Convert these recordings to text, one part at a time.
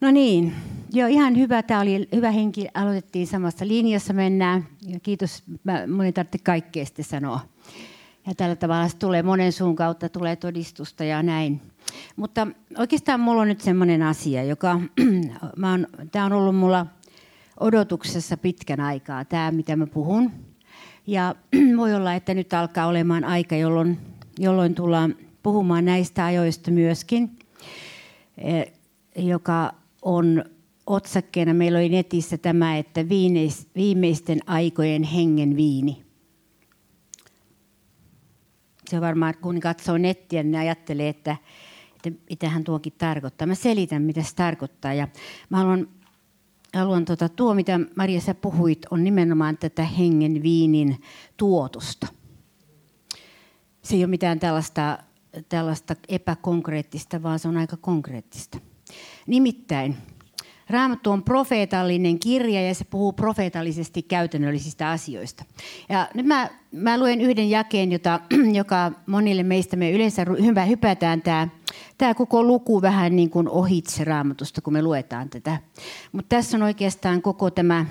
No niin, joo ihan hyvä. Tämä oli hyvä henki. Aloitettiin samassa linjassa mennään. Ja kiitos, mä, mun ei tarvitse kaikkea sitten sanoa. Ja tällä tavalla se tulee monen suun kautta, tulee todistusta ja näin. Mutta oikeastaan mulla on nyt semmoinen asia, joka, mä on, tämä on ollut mulla odotuksessa pitkän aikaa, tämä mitä mä puhun. Ja voi olla, että nyt alkaa olemaan aika, jolloin, jolloin tullaan puhumaan näistä ajoista myöskin, eh, joka on otsakkeena. Meillä oli netissä tämä, että viimeisten aikojen hengen viini. Se varmaan, kun katsoo nettiä, niin ajattelee, että, että mitähän tuokin tarkoittaa. Mä selitän, mitä se tarkoittaa. Ja mä haluan, haluan tota, tuo, mitä Maria sä puhuit, on nimenomaan tätä hengen viinin tuotusta. Se ei ole mitään tällaista, tällaista epäkonkreettista, vaan se on aika konkreettista. Nimittäin Raamattu on profeetallinen kirja ja se puhuu profeetallisesti käytännöllisistä asioista. Ja nyt mä, mä luen yhden jakeen, jota, joka monille meistä me yleensä hyvä hypätään tämä, tämä koko luku vähän niin kuin ohitse raamatusta, kun me luetaan tätä. Mutta tässä on oikeastaan koko tämä,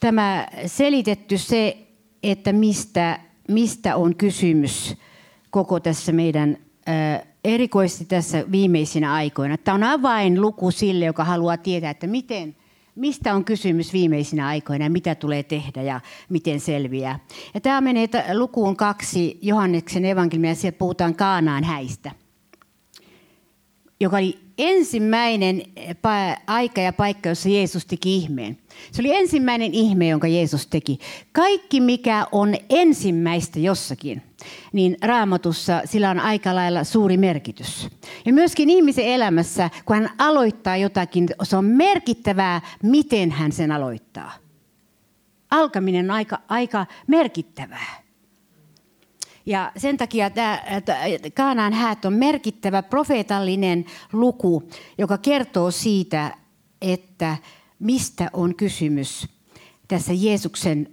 tämä selitetty se, että mistä, mistä on kysymys koko tässä meidän erikoisesti tässä viimeisinä aikoina. Tämä on avainluku sille, joka haluaa tietää, että miten, mistä on kysymys viimeisinä aikoina mitä tulee tehdä ja miten selviää. Ja tämä menee lukuun kaksi Johanneksen evankeliumia ja siellä puhutaan Kaanaan häistä, joka oli ensimmäinen aika ja paikka, jossa Jeesus teki ihmeen. Se oli ensimmäinen ihme, jonka Jeesus teki. Kaikki, mikä on ensimmäistä jossakin, niin raamatussa sillä on aika lailla suuri merkitys. Ja myöskin ihmisen elämässä, kun hän aloittaa jotakin, se on merkittävää, miten hän sen aloittaa. Alkaminen on aika, aika merkittävää. Ja sen takia tämä Kaanaan häät on merkittävä profeetallinen luku, joka kertoo siitä, että mistä on kysymys tässä Jeesuksen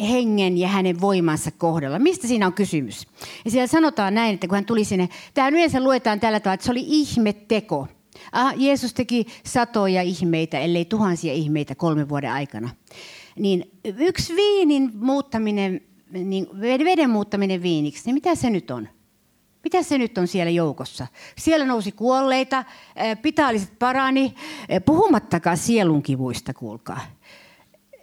hengen ja hänen voimansa kohdalla. Mistä siinä on kysymys? Ja siellä sanotaan näin, että kun hän tuli sinne, tämä yleensä luetaan tällä tavalla, että se oli ihmeteko. Ah, Jeesus teki satoja ihmeitä, ellei tuhansia ihmeitä kolmen vuoden aikana. Niin yksi viinin muuttaminen niin veden muuttaminen viiniksi, niin mitä se nyt on? Mitä se nyt on siellä joukossa? Siellä nousi kuolleita, pitaaliset parani, puhumattakaan sielunkivuista, kuulkaa.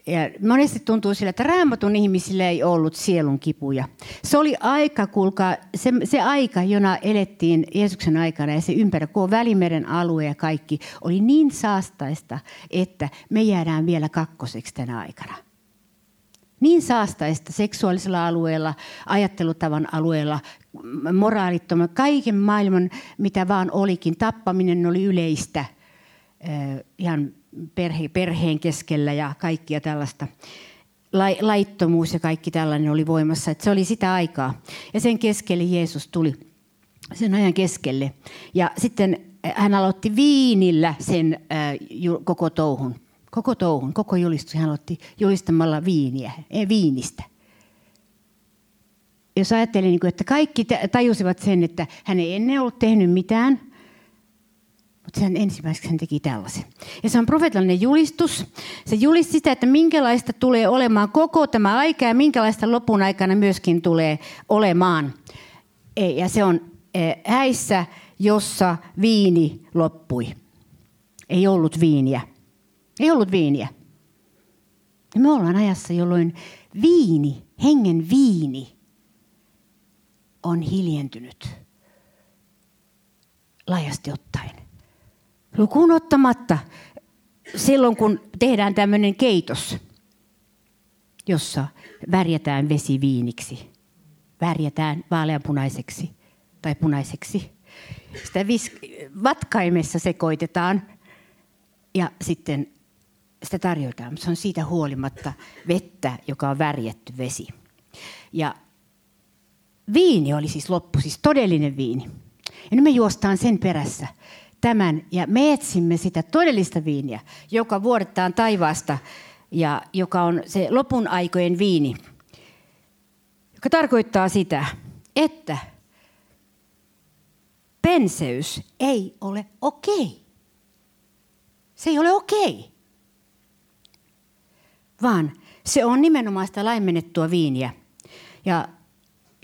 Ja monesti tuntuu sillä, että raamatun ihmisillä ei ollut sielun kipuja. Se oli aika, kuulkaa, se, se aika, jona elettiin Jeesuksen aikana ja se ympärä, koko Välimeren alue ja kaikki, oli niin saastaista, että me jäädään vielä kakkoseksi tänä aikana niin saastaista seksuaalisella alueella, ajattelutavan alueella, moraalittoman, kaiken maailman, mitä vaan olikin. Tappaminen oli yleistä ihan perhe, perheen keskellä ja kaikkia tällaista. Laittomuus ja kaikki tällainen oli voimassa. Että se oli sitä aikaa. Ja sen keskelle Jeesus tuli, sen ajan keskelle. Ja sitten hän aloitti viinillä sen koko touhun koko touhun, koko julistus. Hän aloitti julistamalla viiniä, ei, viinistä. Jos ajattelee, niin että kaikki tajusivat sen, että hän ei ennen ollut tehnyt mitään, mutta sen ensimmäiseksi hän teki tällaisen. Ja se on profeetallinen julistus. Se julisti sitä, että minkälaista tulee olemaan koko tämä aika ja minkälaista lopun aikana myöskin tulee olemaan. E, ja se on e, häissä, jossa viini loppui. Ei ollut viiniä. Ei ollut viiniä. Ja me ollaan ajassa, jolloin viini, hengen viini, on hiljentynyt laajasti ottaen. Lukuun ottamatta silloin, kun tehdään tämmöinen keitos, jossa värjätään vesi viiniksi, värjätään vaaleanpunaiseksi tai punaiseksi. Sitä vis- vatkaimessa sekoitetaan ja sitten sitä tarjotaan, mutta se on siitä huolimatta vettä, joka on värjetty vesi. Ja viini oli siis loppu, siis todellinen viini. Ja nyt me juostaan sen perässä tämän ja me etsimme sitä todellista viiniä, joka vuodettaan taivaasta ja joka on se lopun aikojen viini, joka tarkoittaa sitä, että penseys ei ole okei. Se ei ole okei. Vaan se on nimenomaan sitä laimennettua viiniä. Ja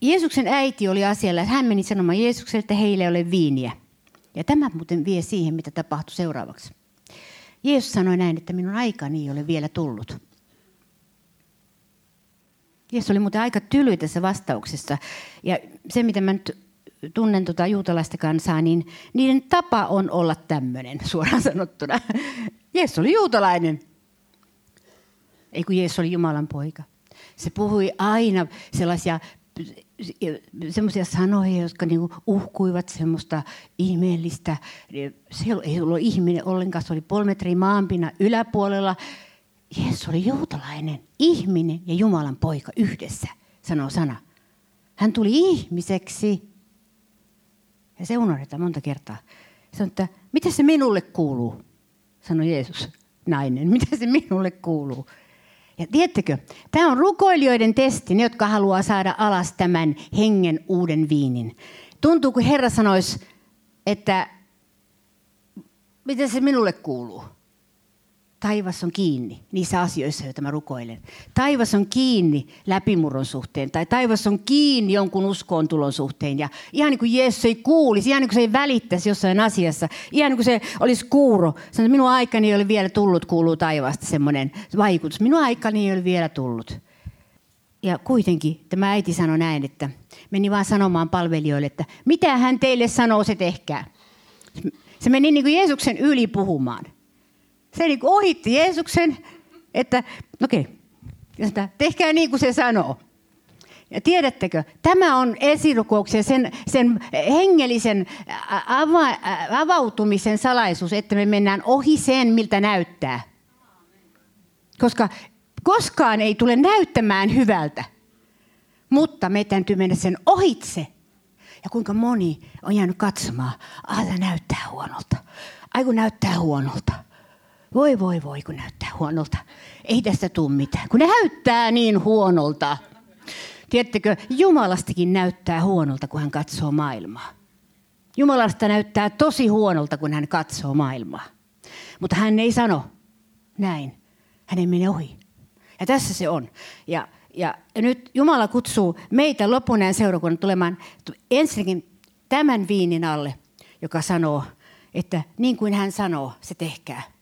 Jeesuksen äiti oli asialla, että hän meni sanomaan Jeesukselle, että heille ei ole viiniä. Ja tämä muuten vie siihen, mitä tapahtui seuraavaksi. Jeesus sanoi näin, että minun aikani ei ole vielä tullut. Jeesus oli muuten aika tyly tässä vastauksessa. Ja se, mitä mä nyt tunnen tuota juutalaista kansaa, niin niiden tapa on olla tämmöinen, suoraan sanottuna. Jeesus oli juutalainen. Ei kun Jeesus oli Jumalan poika. Se puhui aina sellaisia semmoisia sanoja, jotka niinku uhkuivat semmoista ihmeellistä. Se ei ollut ihminen ollenkaan, se oli puoli metriä maanpinnan yläpuolella. Jeesus oli juutalainen, ihminen ja Jumalan poika yhdessä, sanoo sana. Hän tuli ihmiseksi. Ja se unohdetaan monta kertaa. Sanoi, että mitä se minulle kuuluu, sanoi Jeesus, nainen. Mitä se minulle kuuluu? Ja tiedättekö, tämä on rukoilijoiden testi, ne jotka haluaa saada alas tämän hengen uuden viinin. Tuntuu, kun Herra sanoisi, että miten se minulle kuuluu? Taivas on kiinni niissä asioissa, joita mä rukoilen. Taivas on kiinni läpimurron suhteen tai taivas on kiinni jonkun uskoon tulon suhteen. Ja ihan niin kuin Jeesus ei kuulisi, ihan niin kuin se ei välittäisi jossain asiassa. Ihan niin kuin se olisi kuuro. Sanoin, että minun aikani ei ole vielä tullut, kuuluu taivaasta semmoinen vaikutus. Minun aikani ei ole vielä tullut. Ja kuitenkin tämä äiti sanoi näin, että meni vaan sanomaan palvelijoille, että mitä hän teille sanoo, se tehkää. Se meni niin kuin Jeesuksen yli puhumaan. Se niin ohitti Jeesuksen, että okei, okay, tehkää niin kuin se sanoo. Ja tiedättekö, tämä on esirukouksen, sen, sen hengellisen ava, avautumisen salaisuus, että me mennään ohi sen, miltä näyttää. Koska koskaan ei tule näyttämään hyvältä, mutta me täytyy mennä sen ohitse. Ja kuinka moni on jäänyt katsomaan, ah, näyttää huonolta. Ai kun näyttää huonolta. Voi voi voi, kun näyttää huonolta. Ei tästä tule mitään, kun näyttää niin huonolta. Tiedättekö, Jumalastakin näyttää huonolta, kun hän katsoo maailmaa. Jumalasta näyttää tosi huonolta, kun hän katsoo maailmaa. Mutta hän ei sano näin. Hän ei mene ohi. Ja tässä se on. Ja, ja, nyt Jumala kutsuu meitä lopuneen seurakunnan tulemaan ensinnäkin tämän viinin alle, joka sanoo, että niin kuin hän sanoo, se tehkää.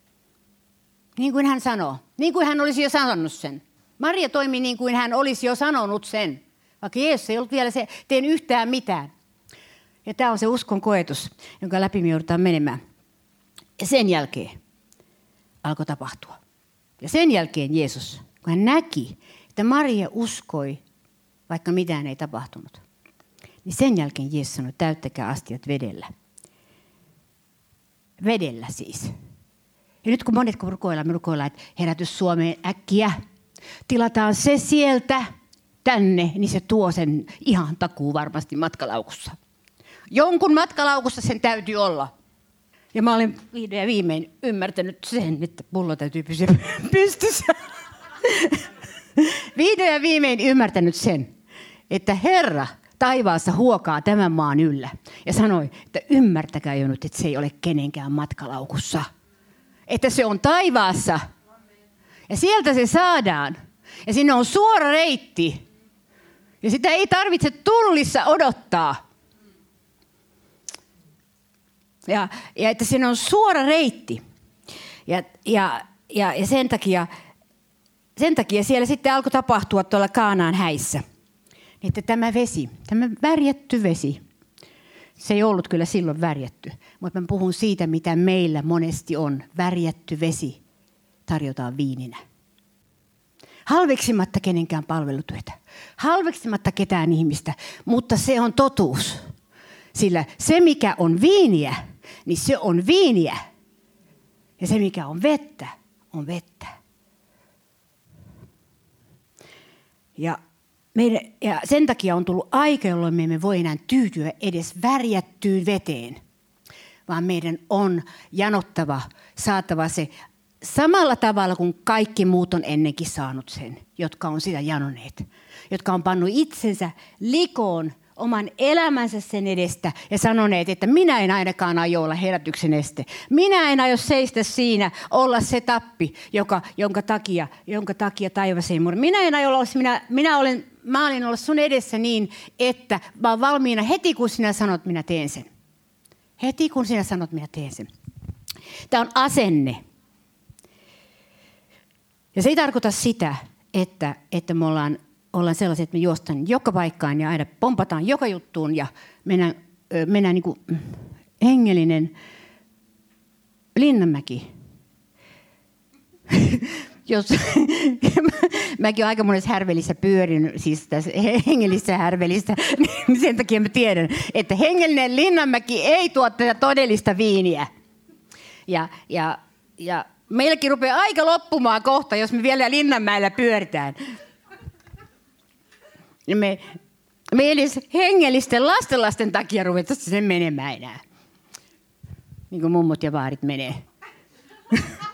Niin kuin hän sanoo. Niin kuin hän olisi jo sanonut sen. Maria toimi niin kuin hän olisi jo sanonut sen. Vaikka Jeesus ei ollut vielä se, teen yhtään mitään. Ja tämä on se uskon koetus, jonka läpi me joudutaan menemään. Ja sen jälkeen alkoi tapahtua. Ja sen jälkeen Jeesus, kun hän näki, että Maria uskoi, vaikka mitään ei tapahtunut, niin sen jälkeen Jeesus sanoi, täyttäkää astiat vedellä. Vedellä siis. Ja nyt kun monet rukoillaan, me rukoillaan, että herätys Suomeen äkkiä, tilataan se sieltä tänne, niin se tuo sen ihan takuu varmasti matkalaukussa. Jonkun matkalaukussa sen täytyy olla. Ja mä olen vihdoin ja viimein ymmärtänyt sen, että pullo täytyy pysyä pystyssä. vihdoin ja viimein ymmärtänyt sen, että Herra taivaassa huokaa tämän maan yllä. Ja sanoi, että ymmärtäkää jo nyt, että se ei ole kenenkään matkalaukussa – että se on taivaassa. Ja sieltä se saadaan. Ja sinne on suora reitti. Ja sitä ei tarvitse tullissa odottaa. Ja, ja että sinne on suora reitti. Ja, ja, ja, ja sen, takia, sen takia siellä sitten alkoi tapahtua tuolla Kaanaan häissä. Että tämä vesi, tämä värjätty vesi, se ei ollut kyllä silloin värjätty, mutta mä puhun siitä, mitä meillä monesti on. Värjätty vesi tarjotaan viininä. Halveksimatta kenenkään palvelutyötä. Halveksimatta ketään ihmistä, mutta se on totuus. Sillä se, mikä on viiniä, niin se on viiniä. Ja se, mikä on vettä, on vettä. Ja meidän, ja sen takia on tullut aika, jolloin me emme voi enää tyytyä edes värjättyyn veteen, vaan meidän on janottava, saatava se samalla tavalla kuin kaikki muut on ennenkin saanut sen, jotka on sitä janoneet, jotka on pannut itsensä likoon oman elämänsä sen edestä ja sanoneet, että minä en ainakaan aio olla herätyksen este. Minä en aio seistä siinä, olla se tappi, joka, jonka, takia, jonka takia taivas ei murra. Minä en aio olla, minä, minä olen, mä olin olla sun edessä niin, että mä olen valmiina heti kun sinä sanot, minä teen sen. Heti kun sinä sanot, minä teen sen. Tämä on asenne. Ja se ei tarkoita sitä, että, että me ollaan, ollaan sellaiset, että me juostaan joka paikkaan ja aina pompataan joka juttuun ja mennään, mennään niin kuin hengellinen Linnanmäki. Jos, mäkin olen aika monessa härvelissä pyörin, siis tässä hengellisessä härvelissä, niin sen takia mä tiedän, että hengellinen Linnanmäki ei tuo tätä todellista viiniä. Ja, ja, ja meilläkin rupeaa aika loppumaan kohta, jos me vielä Linnanmäellä pyöritään. Me, me edes hengellisten lastenlasten takia ruveta sen menemään enää. Niin kuin mummot ja vaarit menee.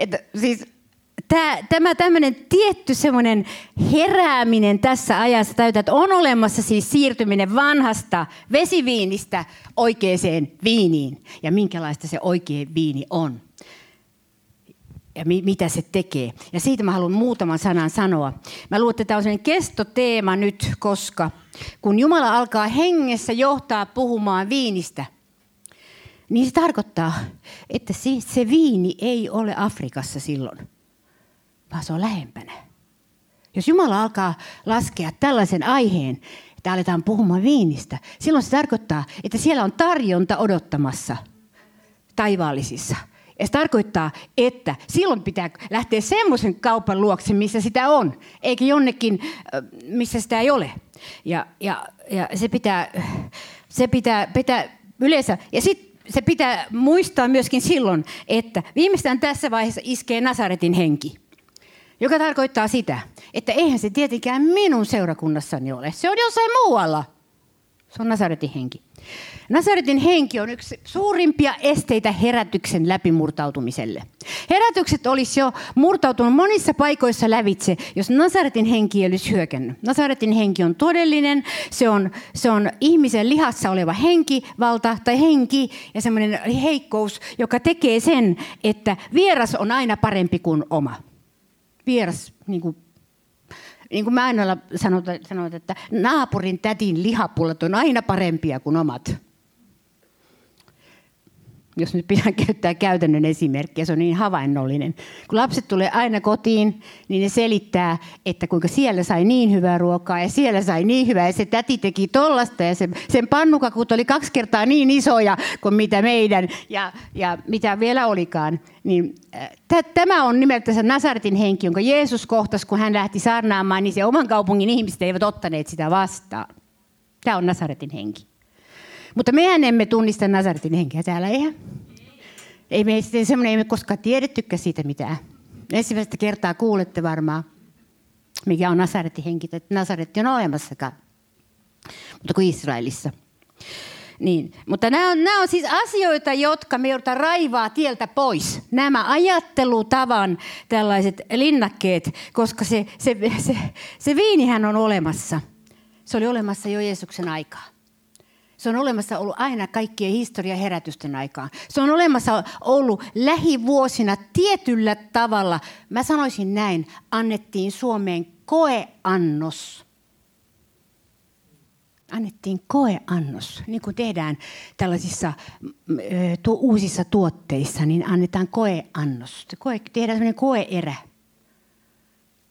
Että siis tämä, tämä tämmöinen tietty semmoinen herääminen tässä ajassa täytä, että on olemassa siis siirtyminen vanhasta vesiviinistä oikeaan viiniin. Ja minkälaista se oikea viini on. Ja mi- mitä se tekee. Ja siitä mä haluan muutaman sanan sanoa. Mä luulen, että tämä on sellainen kestoteema nyt, koska kun Jumala alkaa hengessä johtaa puhumaan viinistä – niin se tarkoittaa, että se viini ei ole Afrikassa silloin vaan se on lähempänä. Jos Jumala alkaa laskea tällaisen aiheen, että aletaan puhumaan viinistä, silloin se tarkoittaa, että siellä on tarjonta odottamassa taivaallisissa. Ja se tarkoittaa, että silloin pitää lähteä semmoisen kaupan luokse, missä sitä on, eikä jonnekin, missä sitä ei ole. Ja, ja, ja se pitää, se pitää, pitää yleensä, ja sitten se pitää muistaa myöskin silloin, että viimeistään tässä vaiheessa iskee Nasaretin henki. Joka tarkoittaa sitä, että eihän se tietenkään minun seurakunnassani ole. Se on jossain muualla. Se on Nasaretin henki. Nasaretin henki on yksi suurimpia esteitä herätyksen läpimurtautumiselle. Herätykset olisi jo murtautunut monissa paikoissa lävitse, jos Nasaretin henki ei olisi hyökännyt. Nasaretin henki on todellinen, se on, se on ihmisen lihassa oleva henki, valta tai henki ja semmoinen heikkous, joka tekee sen, että vieras on aina parempi kuin oma vieras, niin kuin, niin kuin mä aina sanon, että naapurin tätin lihapullat on aina parempia kuin omat jos nyt pitää käyttää käytännön esimerkkiä, se on niin havainnollinen. Kun lapset tulee aina kotiin, niin ne selittää, että kuinka siellä sai niin hyvää ruokaa ja siellä sai niin hyvää ja se täti teki tollasta ja se, sen pannukakut oli kaksi kertaa niin isoja kuin mitä meidän ja, ja mitä vielä olikaan. Niin, tämä on nimeltä Nasaretin henki, jonka Jeesus kohtasi, kun hän lähti saarnaamaan, niin se oman kaupungin ihmiset eivät ottaneet sitä vastaan. Tämä on Nasaretin henki. Mutta mehän emme tunnista Nasaretin henkeä täällä, eihän? Ei me sitten semmoinen, ei me koskaan tiedettykään siitä mitään. Ensimmäistä kertaa kuulette varmaan, mikä on Nasaretin henki, että Nasaretti on olemassakaan. Mutta kuin Israelissa. Niin. Mutta nämä on, nämä on siis asioita, jotka me joudutaan raivaa tieltä pois. Nämä ajattelutavan tällaiset linnakkeet, koska se, se, se, se viinihän on olemassa. Se oli olemassa jo Jeesuksen aikaa. Se on olemassa ollut aina kaikkien historia herätysten aikaan. Se on olemassa ollut lähivuosina tietyllä tavalla. Mä sanoisin näin, annettiin Suomeen koeannos. Annettiin koeannos. Niin kuin tehdään tällaisissa tu, uusissa tuotteissa, niin annetaan koeannos. Koe, tehdään sellainen koeerä.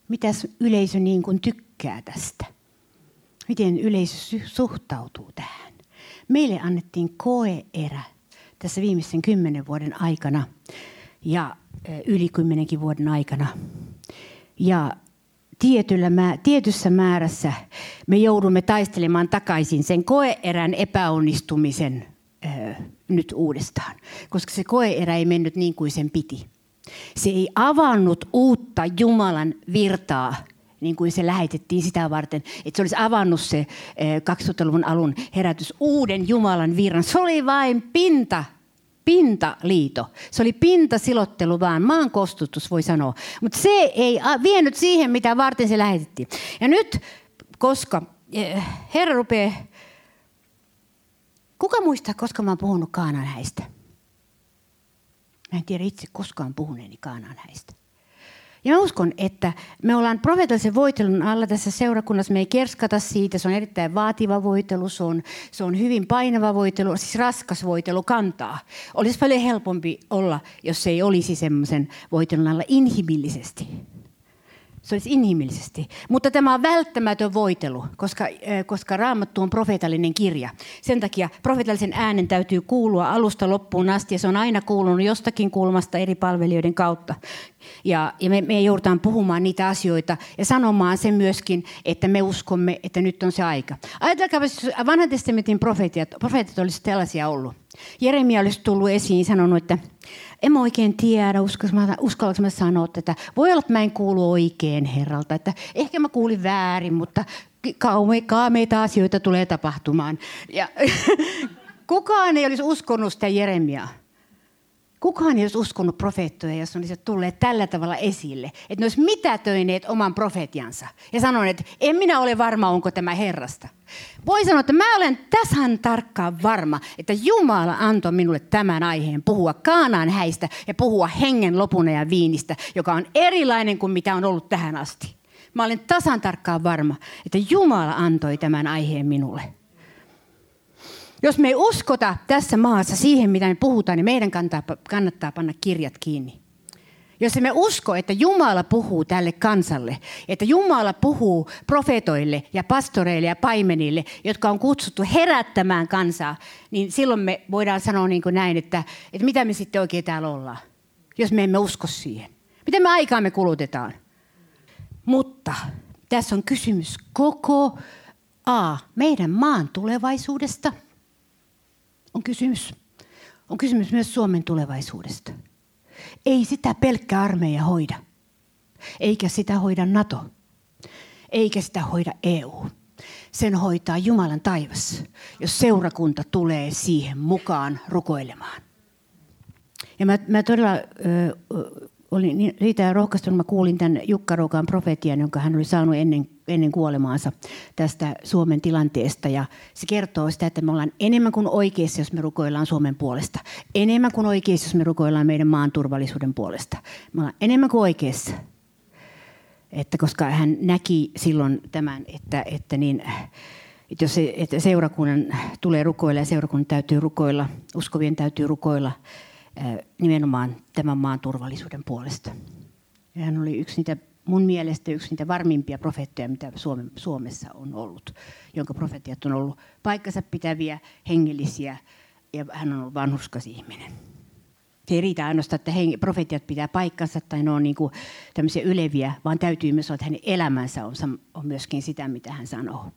Mitäs yleisö niin kuin tykkää tästä? Miten yleisö suhtautuu tähän? Meille annettiin koeerä tässä viimeisen kymmenen vuoden aikana ja yli kymmenenkin vuoden aikana. Ja tietyssä määrässä me joudumme taistelemaan takaisin sen koeerän epäonnistumisen nyt uudestaan, koska se koeerä ei mennyt niin kuin sen piti. Se ei avannut uutta Jumalan virtaa niin kuin se lähetettiin sitä varten, että se olisi avannut se 2000-luvun eh, alun herätys uuden Jumalan virran. Se oli vain pinta, pintaliito. Se oli pintasilottelu vaan, maankostuttus voi sanoa. Mutta se ei vienyt siihen, mitä varten se lähetettiin. Ja nyt, koska Herra rupeaa, kuka muistaa, koska mä oon puhunut Kaanan häistä? Mä en tiedä itse koskaan puhuneeni Kaanan häistä. Ja mä uskon, että me ollaan profeetallisen voitelun alla tässä seurakunnassa. Me ei kerskata siitä. Se on erittäin vaativa voitelu, se on, se on hyvin painava voitelu, siis raskas voitelu kantaa. Olisi paljon helpompi olla, jos se ei olisi semmoisen voitelun alla inhimillisesti. Se olisi inhimillisesti. Mutta tämä on välttämätön voitelu, koska, koska Raamattu on profeetallinen kirja. Sen takia profeetallisen äänen täytyy kuulua alusta loppuun asti, ja se on aina kuulunut jostakin kulmasta eri palvelijoiden kautta. Ja, ja me, me joudutaan puhumaan niitä asioita ja sanomaan se myöskin, että me uskomme, että nyt on se aika. Ajatelkaa, jos vanhan testamentin profeetit olisivat tällaisia ollut. Jeremia olisi tullut esiin sanonut, että en mä oikein tiedä, uskallanko mä sanoa että Voi olla, että mä en kuulu oikein Herralta, että ehkä mä kuulin väärin, mutta kaameita asioita tulee tapahtumaan. Ja kukaan ei olisi uskonut sitä Jeremiaa. Kukaan ei olisi uskonut profeettoja, jos olisi tulleet tällä tavalla esille. Että ne olisi mitätöineet oman profetiansa ja sanoneet, että en minä ole varma, onko tämä Herrasta. Voi sanoa, että mä olen tasan tarkkaan varma, että Jumala antoi minulle tämän aiheen puhua Kaanaan häistä ja puhua hengen lopun ja viinistä, joka on erilainen kuin mitä on ollut tähän asti. Mä olen tasan tarkkaan varma, että Jumala antoi tämän aiheen minulle. Jos me ei uskota tässä maassa siihen, mitä me puhutaan, niin meidän kannattaa, kannattaa panna kirjat kiinni. Jos emme usko, että Jumala puhuu tälle kansalle, että Jumala puhuu profetoille ja pastoreille ja paimenille, jotka on kutsuttu herättämään kansaa, niin silloin me voidaan sanoa niin kuin näin, että, että mitä me sitten oikein täällä ollaan, jos me emme usko siihen. Miten me aikaa me kulutetaan? Mutta tässä on kysymys koko A, meidän maan tulevaisuudesta – on kysymys. On kysymys myös Suomen tulevaisuudesta. Ei sitä pelkkä armeija hoida. Eikä sitä hoida NATO. Eikä sitä hoida EU. Sen hoitaa Jumalan taivas, jos seurakunta tulee siihen mukaan rukoilemaan. Ja mä, mä todella ö, olin niin, siitä rohkaistunut, mä kuulin tämän Jukka Roukan profetian, jonka hän oli saanut ennen, ennen kuolemaansa tästä Suomen tilanteesta. Ja se kertoo sitä, että me ollaan enemmän kuin oikeassa, jos me rukoillaan Suomen puolesta. Enemmän kuin oikeassa, jos me rukoillaan meidän maan turvallisuuden puolesta. Me ollaan enemmän kuin oikeassa. Että koska hän näki silloin tämän, että, että, niin, että jos se, että seurakunnan tulee rukoilla ja seurakunnan täytyy rukoilla, uskovien täytyy rukoilla – nimenomaan tämän maan turvallisuuden puolesta. Ja hän oli yksi niitä, mun mielestä yksi niitä varmimpia profeettoja, mitä Suomessa on ollut, jonka profetiat on ollut paikkansa pitäviä, hengellisiä, ja hän on ollut vanhuskas ihminen. Se ei riitä ainoastaan, että profetiat pitää paikkansa tai ne on niin kuin tämmöisiä yleviä, vaan täytyy myös olla, että hänen elämänsä on, on myöskin sitä, mitä hän sanoo.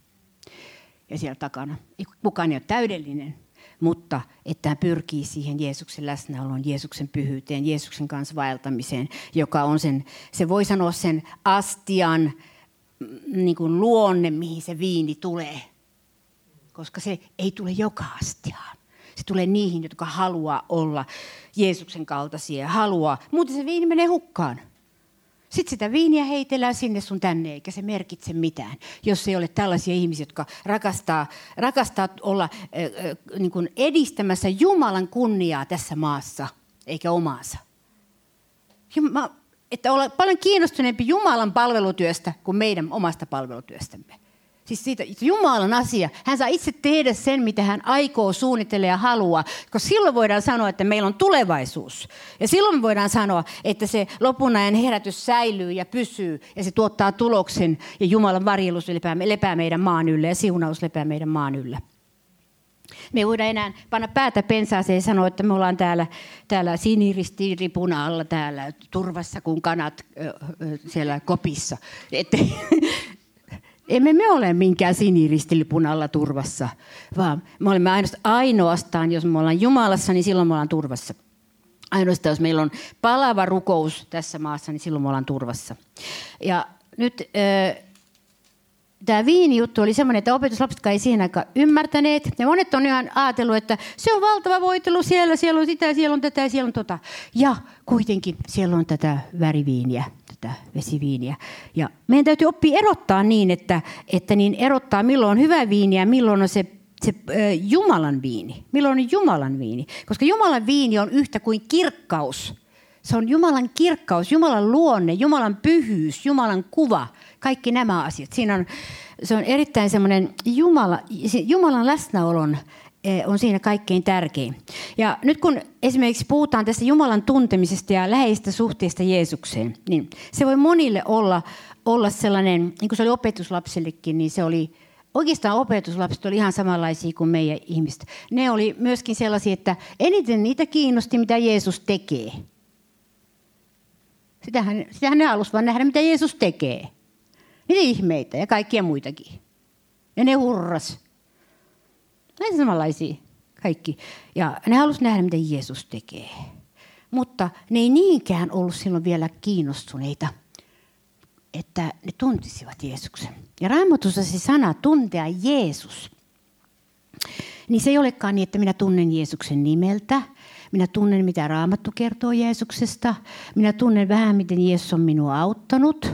Ja siellä takana. Kukaan ei ole täydellinen, mutta että hän pyrkii siihen Jeesuksen läsnäoloon, Jeesuksen pyhyyteen, Jeesuksen kanssa vaeltamiseen, joka on sen, se voi sanoa sen astian mm, niin kuin luonne, mihin se viini tulee. Koska se ei tule joka astiaan. Se tulee niihin, jotka haluaa olla Jeesuksen kaltaisia ja haluaa. Muuten se viini menee hukkaan. Sitten sitä viiniä heitellään sinne sun tänne, eikä se merkitse mitään, jos ei ole tällaisia ihmisiä, jotka rakastaa, rakastaa olla äh, äh, niin kuin edistämässä Jumalan kunniaa tässä maassa, eikä omaansa. Että olla paljon kiinnostuneempi Jumalan palvelutyöstä kuin meidän omasta palvelutyöstämme. Siis siitä Jumalan asia. Hän saa itse tehdä sen, mitä hän aikoo, suunnitella ja haluaa. Koska silloin voidaan sanoa, että meillä on tulevaisuus. Ja silloin voidaan sanoa, että se lopun ajan herätys säilyy ja pysyy. Ja se tuottaa tuloksen. Ja Jumalan varjelus lepää, meidän maan yllä ja siunaus lepää meidän maan yllä. Me ei voida enää panna päätä pensaaseen ja sanoa, että me ollaan täällä, täällä siniristiiripuna alla täällä turvassa kuin kanat siellä kopissa. Että emme me ole minkään siniristilipunalla turvassa, vaan me olemme ainoastaan, jos me ollaan Jumalassa, niin silloin me ollaan turvassa. Ainoastaan, jos meillä on palava rukous tässä maassa, niin silloin me ollaan turvassa. Ja nyt äh, tämä viinijuttu oli semmoinen, että opetuslapset ei siihen aikaan ymmärtäneet. Ja monet on ihan ajatellut, että se on valtava voitelu siellä, siellä on sitä, siellä on tätä, siellä on tota. Ja kuitenkin siellä on tätä väriviiniä, tätä vesiviiniä. Ja meidän täytyy oppia erottaa niin, että, että niin erottaa milloin on hyvä viini ja milloin on se se äh, Jumalan viini. Milloin on Jumalan viini? Koska Jumalan viini on yhtä kuin kirkkaus. Se on Jumalan kirkkaus, Jumalan luonne, Jumalan pyhyys, Jumalan kuva, kaikki nämä asiat. Siinä on, se on erittäin semmoinen Jumala, Jumalan läsnäolon on siinä kaikkein tärkein. Ja nyt kun esimerkiksi puhutaan tästä Jumalan tuntemisesta ja läheistä suhteesta Jeesukseen, niin se voi monille olla, olla sellainen, niin kuin se oli opetuslapsillekin, niin se oli, oikeastaan opetuslapset oli ihan samanlaisia kuin meidän ihmiset. Ne oli myöskin sellaisia, että eniten niitä kiinnosti, mitä Jeesus tekee. Sitähän, sitähän ne halusivat vaan nähdä, mitä Jeesus tekee. Niitä ihmeitä ja kaikkia muitakin. Ja ne hurras. Näin samanlaisia kaikki. Ja ne halusivat nähdä, mitä Jeesus tekee. Mutta ne ei niinkään ollut silloin vielä kiinnostuneita, että ne tuntisivat Jeesuksen. Ja Raamatussa se sana tuntea Jeesus, niin se ei olekaan niin, että minä tunnen Jeesuksen nimeltä. Minä tunnen, mitä Raamattu kertoo Jeesuksesta. Minä tunnen vähän, miten Jeesus on minua auttanut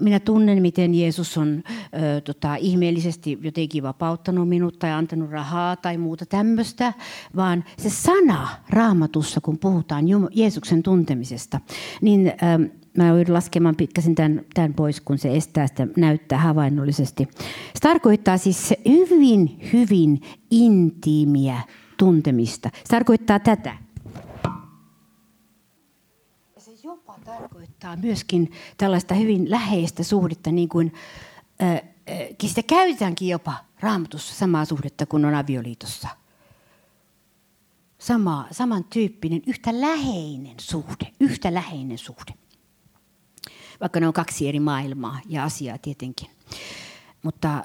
minä tunnen, miten Jeesus on ö, tota, ihmeellisesti jotenkin vapauttanut minut tai antanut rahaa tai muuta tämmöistä, vaan se sana raamatussa, kun puhutaan Jeesuksen tuntemisesta, niin ö, mä joudun laskemaan pikkasen tämän, tämän pois, kun se estää sitä näyttää havainnollisesti. Se tarkoittaa siis hyvin, hyvin intiimiä tuntemista. Se tarkoittaa tätä. Tarkoittaa myöskin tällaista hyvin läheistä suhdetta, niin kuin äh, sitä käytetäänkin jopa raamatussa samaa suhdetta kuin on avioliitossa. Sama, samantyyppinen, yhtä läheinen suhde, yhtä läheinen suhde. Vaikka ne on kaksi eri maailmaa ja asiaa tietenkin. Mutta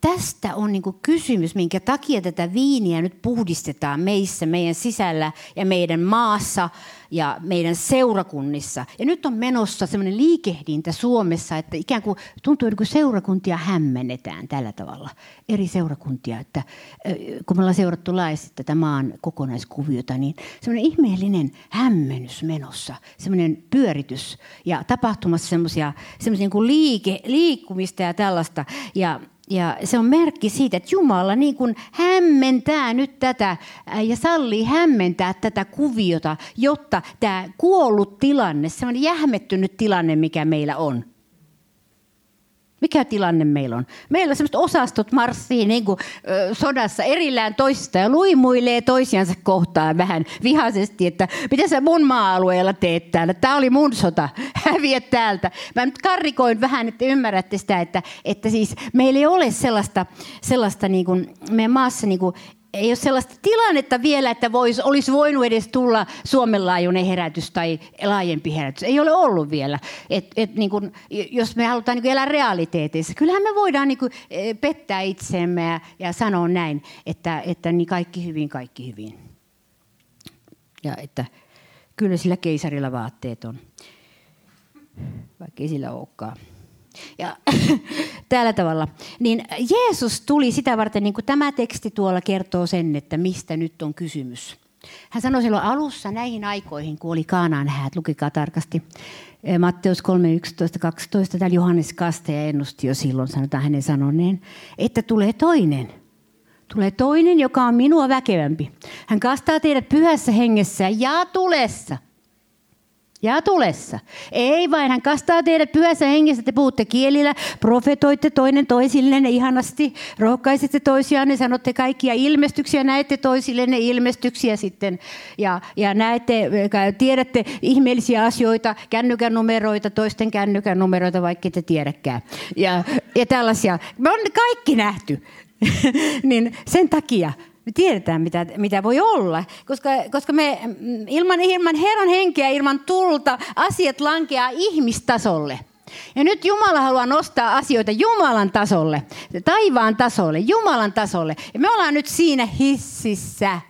tästä on niin kysymys, minkä takia tätä viiniä nyt puhdistetaan meissä, meidän sisällä ja meidän maassa – ja meidän seurakunnissa. Ja nyt on menossa semmoinen liikehdintä Suomessa, että ikään kuin tuntuu, että seurakuntia hämmennetään tällä tavalla. Eri seurakuntia, että kun me ollaan seurattu laajasti tätä maan kokonaiskuviota, niin semmoinen ihmeellinen hämmennys menossa, semmoinen pyöritys ja tapahtumassa semmoisia niin liike, liikkumista ja tällaista. Ja ja se on merkki siitä, että Jumala niin kuin hämmentää nyt tätä ja sallii hämmentää tätä kuviota, jotta tämä kuollut tilanne, semmoinen jähmettynyt tilanne, mikä meillä on, mikä tilanne meillä on? Meillä semmoiset osastot marssii niin kuin, ö, sodassa erillään toisista ja luimuilee toisiansa kohtaan vähän vihaisesti, että mitä sä mun maa-alueella teet täällä? Tämä oli mun sota, häviä täältä. Mä nyt karrikoin vähän, että ymmärrätte sitä, että, että siis meillä ei ole sellaista, sellaista niin kuin, meidän maassa niin kuin, ei ole sellaista tilannetta vielä, että vois, olisi voinut edes tulla Suomen laajuinen herätys tai laajempi herätys. Ei ole ollut vielä. Et, et niin kun, jos me halutaan niin elää realiteeteissa, kyllähän me voidaan niin kun, e, pettää itseemme ja, ja sanoa näin, että, että niin kaikki hyvin, kaikki hyvin. Ja että kyllä sillä keisarilla vaatteet on, vaikka ei sillä olekaan. Ja tällä tavalla. Niin Jeesus tuli sitä varten, niin kuin tämä teksti tuolla kertoo sen, että mistä nyt on kysymys. Hän sanoi silloin alussa näihin aikoihin, kun oli Kaanaan häät, lukikaa tarkasti. Eh, Matteus 3, 11, 12, täällä Johannes Kasteja ennusti jo silloin, sanotaan hänen sanoneen, että tulee toinen. Tulee toinen, joka on minua väkevämpi. Hän kastaa teidät pyhässä hengessä ja tulessa – ja tulessa. Ei vain, hän kastaa teidät pyhässä hengessä, te puhutte kielillä, profetoitte toinen toisillenne ihanasti, rohkaisette toisiaan, sanotte kaikkia ilmestyksiä, näette toisillenne ilmestyksiä sitten. Ja, ja näette, tiedätte ihmeellisiä asioita, kännykän numeroita, toisten kännykän numeroita, vaikka te tiedäkään. Ja, ja tällaisia. Me on kaikki nähty. niin sen takia me tiedetään, mitä, mitä voi olla, koska, koska me ilman, ilman Herran henkeä, ilman tulta, asiat lankeaa ihmistasolle. Ja nyt Jumala haluaa nostaa asioita Jumalan tasolle, taivaan tasolle, Jumalan tasolle. Ja me ollaan nyt siinä hississä,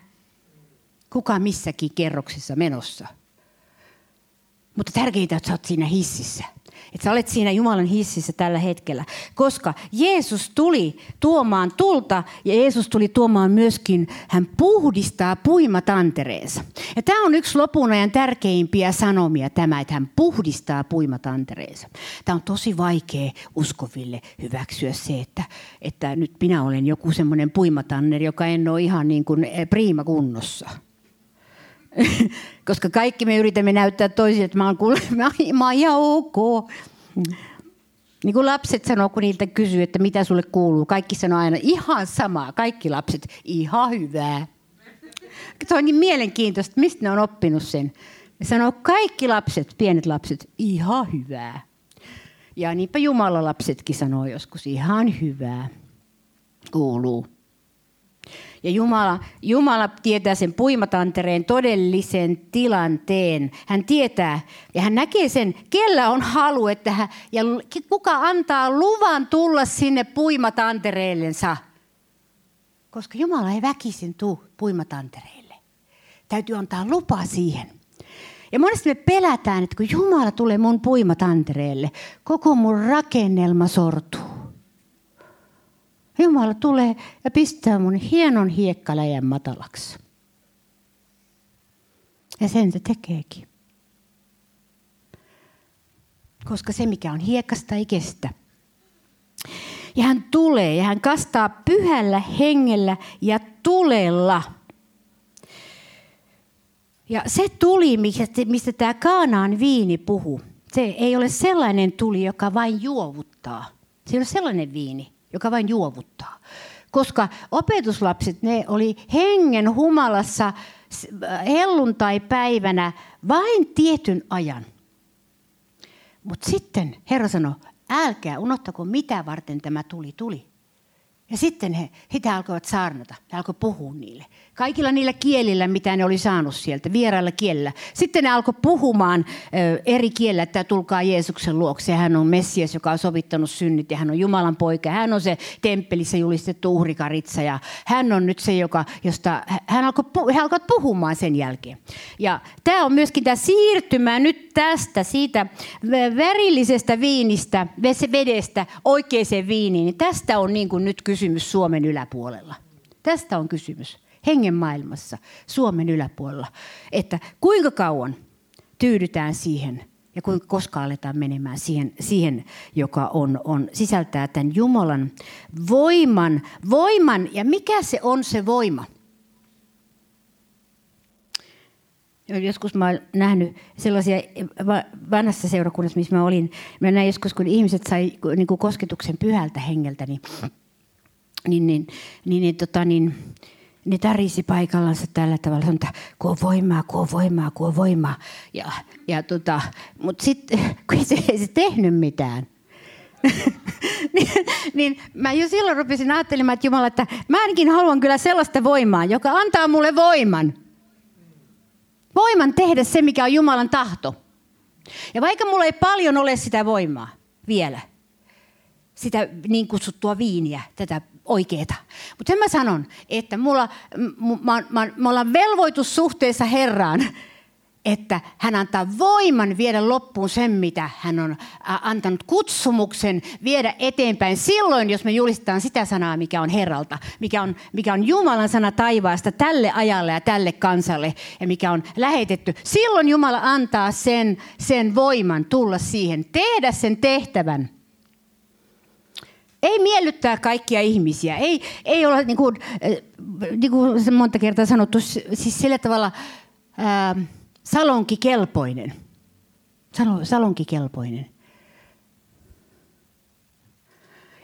kuka missäkin kerroksissa menossa. Mutta tärkeintä, että sä oot siinä hississä. Että sä olet siinä Jumalan hississä tällä hetkellä. Koska Jeesus tuli tuomaan tulta ja Jeesus tuli tuomaan myöskin, hän puhdistaa puimatantereensa. Ja tämä on yksi lopun ajan tärkeimpiä sanomia tämä, että hän puhdistaa puimatantereensa. Tämä on tosi vaikea uskoville hyväksyä se, että, että nyt minä olen joku semmoinen puimatanner, joka en ole ihan niin kuin eh, priima kunnossa. Koska kaikki me yritämme näyttää toisille, että mä oon, kuule, mä, mä oon ihan ok. Niin kuin lapset sanoo, kun niiltä kysyy, että mitä sulle kuuluu. Kaikki sanoo aina ihan samaa. Kaikki lapset, ihan hyvää. Se on niin mielenkiintoista, mistä ne on oppinut sen. Ne sanoo kaikki lapset, pienet lapset, ihan hyvää. Ja niinpä Jumala lapsetkin sanoo joskus, ihan hyvää kuuluu. Ja Jumala, Jumala tietää sen puimatantereen todellisen tilanteen. Hän tietää ja hän näkee sen, kellä on halu, että hän, ja kuka antaa luvan tulla sinne puimatantereellensa. Koska Jumala ei väkisin tuu puimatantereille. Täytyy antaa lupa siihen. Ja monesti me pelätään, että kun Jumala tulee mun puimatantereelle, koko mun rakennelma sortuu. Jumala tulee ja pistää mun hienon hiekkaläjän matalaksi. Ja sen se tekeekin. Koska se, mikä on hiekasta, ei kestä. Ja hän tulee ja hän kastaa pyhällä hengellä ja tulella. Ja se tuli, mistä tämä Kaanaan viini puhuu, se ei ole sellainen tuli, joka vain juovuttaa. Se ole sellainen viini, joka vain juovuttaa. Koska opetuslapset, ne oli hengen humalassa helluntai-päivänä vain tietyn ajan. Mutta sitten Herra sanoi, älkää unohtako mitä varten tämä tuli tuli. Ja sitten he, he alkoivat saarnata, he alkoivat puhua niille. Kaikilla niillä kielillä, mitä ne oli saanut sieltä, vierailla kielillä. Sitten ne alkoi puhumaan eri kielillä, että tulkaa Jeesuksen luokse. Hän on Messias, joka on sovittanut synnit ja hän on Jumalan poika. Hän on se temppelissä julistettu uhrikaritsa ja hän on nyt se, joka, josta hän alkoi, he alkoivat puhumaan sen jälkeen. Ja tämä on myöskin tämä siirtymä nyt tästä, siitä värillisestä viinistä, vedestä oikeaan viiniin. Niin tästä on niin kuin nyt kysymys Suomen yläpuolella. Tästä on kysymys hengen maailmassa, Suomen yläpuolella. Että kuinka kauan tyydytään siihen ja kuinka koska aletaan menemään siihen, siihen joka on, on, sisältää tämän Jumalan voiman, voiman. Ja mikä se on se voima? Joskus mä oon nähnyt sellaisia vanhassa seurakunnassa, missä mä olin. Mä näin joskus, kun ihmiset sai niin kuin kosketuksen pyhältä hengeltä, niin, niin, niin, niin, niin, tota, niin ne tarisi paikallansa tällä tavalla, että kun on voimaa, kun on voimaa, kun on voimaa. Ja, ja tota, Mutta sitten, kun se ei se tehnyt mitään, niin, niin mä jo silloin rupesin ajattelemaan, että Jumala, että mä ainakin haluan kyllä sellaista voimaa, joka antaa mulle voiman. Voiman tehdä se, mikä on Jumalan tahto. Ja vaikka mulla ei paljon ole sitä voimaa vielä, sitä niin kutsuttua viiniä, tätä oikeeta. Mutta sen mä sanon, että mulla, mä, mä, mä ollaan velvoitus suhteessa Herraan, että hän antaa voiman viedä loppuun sen, mitä hän on antanut kutsumuksen viedä eteenpäin. Silloin, jos me julistetaan sitä sanaa, mikä on Herralta, mikä on, mikä on Jumalan sana taivaasta tälle ajalle ja tälle kansalle ja mikä on lähetetty, silloin Jumala antaa sen, sen voiman tulla siihen, tehdä sen tehtävän – ei miellyttää kaikkia ihmisiä. Ei, ei ole, niin kuin, eh, niin kuin monta kertaa sanottu, siis sillä tavalla ää, salonkikelpoinen. salonkikelpoinen.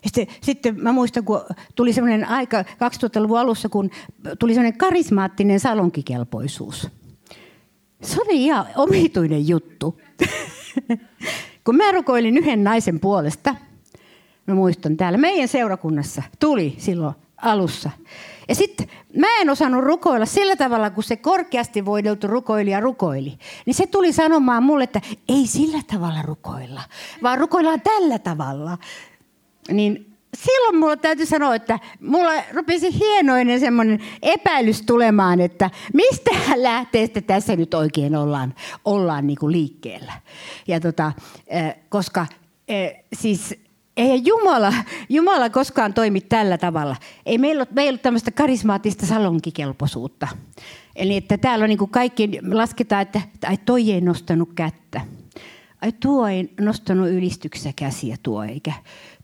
Sitten, sitten mä muistan, kun tuli sellainen aika 2000-luvun alussa, kun tuli sellainen karismaattinen salonkikelpoisuus. Se oli ihan omituinen juttu. kun mä rukoilin yhden naisen puolesta – mä muistan täällä meidän seurakunnassa, tuli silloin alussa. Ja sitten mä en osannut rukoilla sillä tavalla, kun se korkeasti voideltu rukoilija rukoili. Niin se tuli sanomaan mulle, että ei sillä tavalla rukoilla, vaan rukoillaan tällä tavalla. Niin silloin mulla täytyy sanoa, että mulla rupesi hienoinen semmoinen epäilys tulemaan, että mistä lähteestä tässä nyt oikein ollaan, ollaan niin kuin liikkeellä. Ja tota, koska siis ei Jumala, Jumala koskaan toimi tällä tavalla. Ei meillä ole, meillä ole tämmöistä karismaattista salonkikelpoisuutta. Eli että täällä on niin kuin kaikki, lasketaan, että ai toi ei nostanut kättä. Ai tuo ei nostanut ylistyksessä käsiä tuo, eikä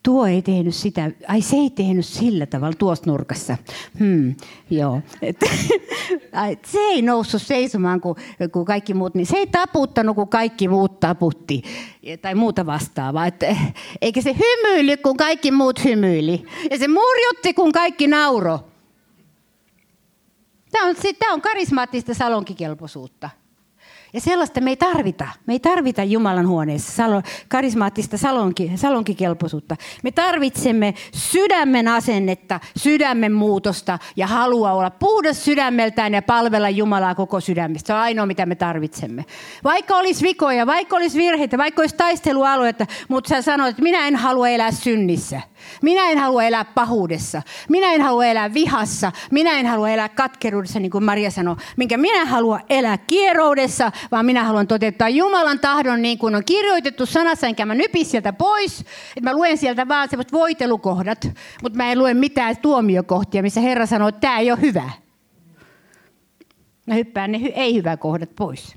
tuo ei tehnyt sitä, ai se ei tehnyt sillä tavalla tuossa nurkassa. Hmm, joo. Et, se ei noussut seisomaan kuin, kuin kaikki muut, niin se ei taputtanut kuin kaikki muut taputti tai muuta vastaavaa. Et, eikä se hymyili kun kaikki muut hymyili. Ja se murjutti kun kaikki nauro. Tämä on, tämä on karismaattista salonkikelpoisuutta. Ja sellaista me ei tarvita. Me ei tarvita Jumalan huoneessa salo, karismaattista salonki, salonkikelpoisuutta. Me tarvitsemme sydämen asennetta, sydämen muutosta ja halua olla puhdas sydämeltään ja palvella Jumalaa koko sydämestä. Se on ainoa, mitä me tarvitsemme. Vaikka olisi vikoja, vaikka olisi virheitä, vaikka olisi taistelualueita, mutta sä sanoit, että minä en halua elää synnissä. Minä en halua elää pahuudessa. Minä en halua elää vihassa. Minä en halua elää katkeruudessa, niin kuin Maria sanoi. Minkä minä haluan elää kieroudessa, vaan minä haluan toteuttaa Jumalan tahdon niin kuin on kirjoitettu sanassa, enkä mä nypi sieltä pois. Että mä luen sieltä vaan sellaiset voitelukohdat, mutta mä en lue mitään tuomiokohtia, missä Herra sanoo, että tämä ei ole hyvä. Mä hyppään ne ei-hyvä kohdat pois.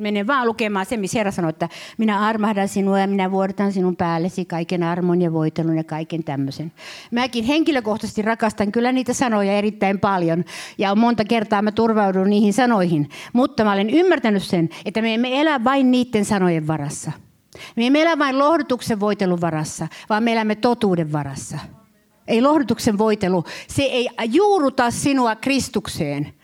Menen vaan lukemaan se, missä Herra sanoo, että minä armahdan sinua ja minä vuodetan sinun päällesi kaiken armon ja voitelun ja kaiken tämmöisen. Mäkin henkilökohtaisesti rakastan kyllä niitä sanoja erittäin paljon ja monta kertaa mä turvaudun niihin sanoihin. Mutta mä olen ymmärtänyt sen, että me emme elä vain niiden sanojen varassa. Me emme elä vain lohdutuksen voitelun varassa, vaan me elämme totuuden varassa. Ei lohdutuksen voitelu, se ei juuruta sinua Kristukseen –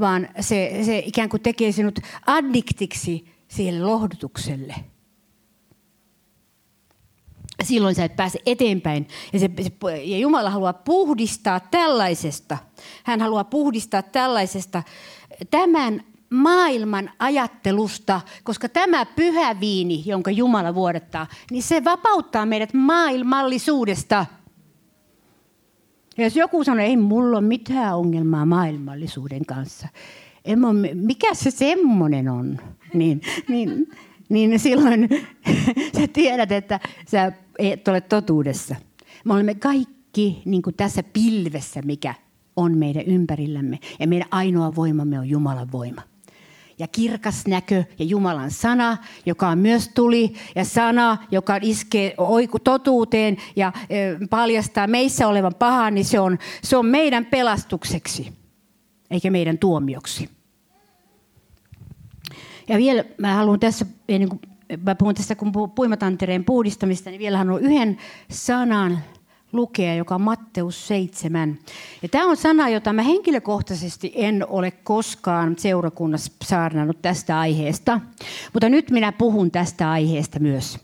vaan se, se ikään kuin tekee sinut addiktiksi sille lohdutukselle. Silloin sä et pääse eteenpäin. Ja, se, ja Jumala haluaa puhdistaa tällaisesta. Hän haluaa puhdistaa tällaisesta tämän maailman ajattelusta, koska tämä pyhä viini, jonka Jumala vuodattaa, niin se vapauttaa meidät maailmallisuudesta – ja jos joku sanoo, ei mulla ole mitään ongelmaa maailmallisuuden kanssa, en ole, mikä se semmoinen on, niin, niin, niin silloin sä tiedät, että sä et ole totuudessa. Me olemme kaikki niin kuin tässä pilvessä, mikä on meidän ympärillämme. Ja meidän ainoa voimamme on Jumalan voima ja kirkas näkö ja Jumalan sana, joka on myös tuli ja sana, joka iskee totuuteen ja paljastaa meissä olevan pahan, niin se on, se on meidän pelastukseksi, eikä meidän tuomioksi. Ja vielä mä haluan tässä, ennen kuin mä puhun tästä kun puimatantereen puhdistamista, niin vielä haluan yhden sanan lukea, joka on Matteus 7. Ja tämä on sana, jota mä henkilökohtaisesti en ole koskaan seurakunnassa saarnannut tästä aiheesta. Mutta nyt minä puhun tästä aiheesta myös.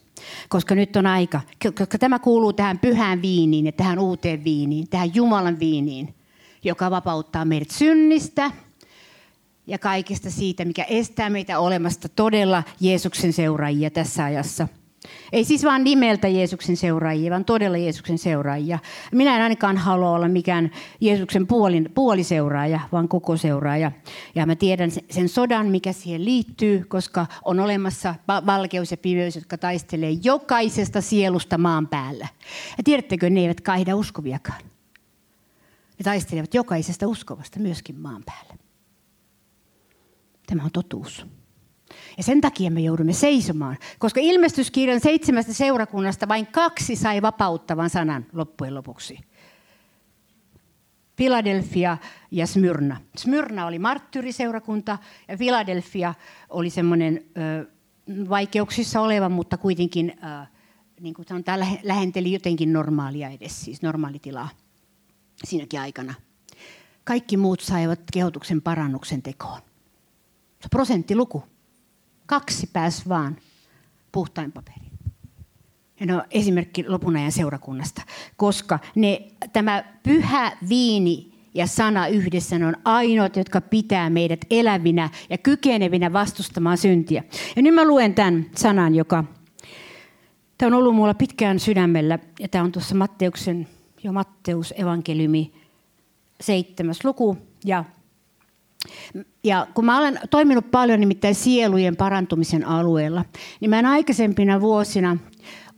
Koska nyt on aika, koska tämä kuuluu tähän pyhään viiniin ja tähän uuteen viiniin, tähän Jumalan viiniin, joka vapauttaa meidät synnistä ja kaikesta siitä, mikä estää meitä olemasta todella Jeesuksen seuraajia tässä ajassa – ei siis vain nimeltä Jeesuksen seuraajia, vaan todella Jeesuksen seuraajia. Minä en ainakaan halua olla mikään Jeesuksen puolin, puoliseuraaja, vaan koko seuraaja. Ja mä tiedän sen sodan, mikä siihen liittyy, koska on olemassa valkeus ja pimeys, jotka taistelee jokaisesta sielusta maan päällä. Ja tiedättekö, ne eivät kaihda uskoviakaan. Ne taistelevat jokaisesta uskovasta myöskin maan päällä. Tämä on totuus. Ja sen takia me joudumme seisomaan, koska ilmestyskirjan seitsemästä seurakunnasta vain kaksi sai vapauttavan sanan loppujen lopuksi. Philadelphia ja Smyrna. Smyrna oli marttyyriseurakunta ja Philadelphia oli semmoinen vaikeuksissa oleva, mutta kuitenkin ö, niin kuin sanotaan, lähenteli jotenkin normaalia edes, siis normaalitilaa siinäkin aikana. Kaikki muut saivat kehotuksen parannuksen tekoon. Se prosenttiluku. Kaksi pääs vaan puhtain paperiin. Ja no, esimerkki lopun ajan seurakunnasta, koska ne, tämä pyhä viini ja sana yhdessä ne on ainoat, jotka pitää meidät elävinä ja kykenevinä vastustamaan syntiä. Ja nyt mä luen tämän sanan, joka tämä on ollut mulla pitkään sydämellä. Ja tämä on tuossa Matteuksen, jo Matteus evankeliumi, seitsemäs luku ja ja kun mä olen toiminut paljon nimittäin sielujen parantumisen alueella, niin mä en aikaisempina vuosina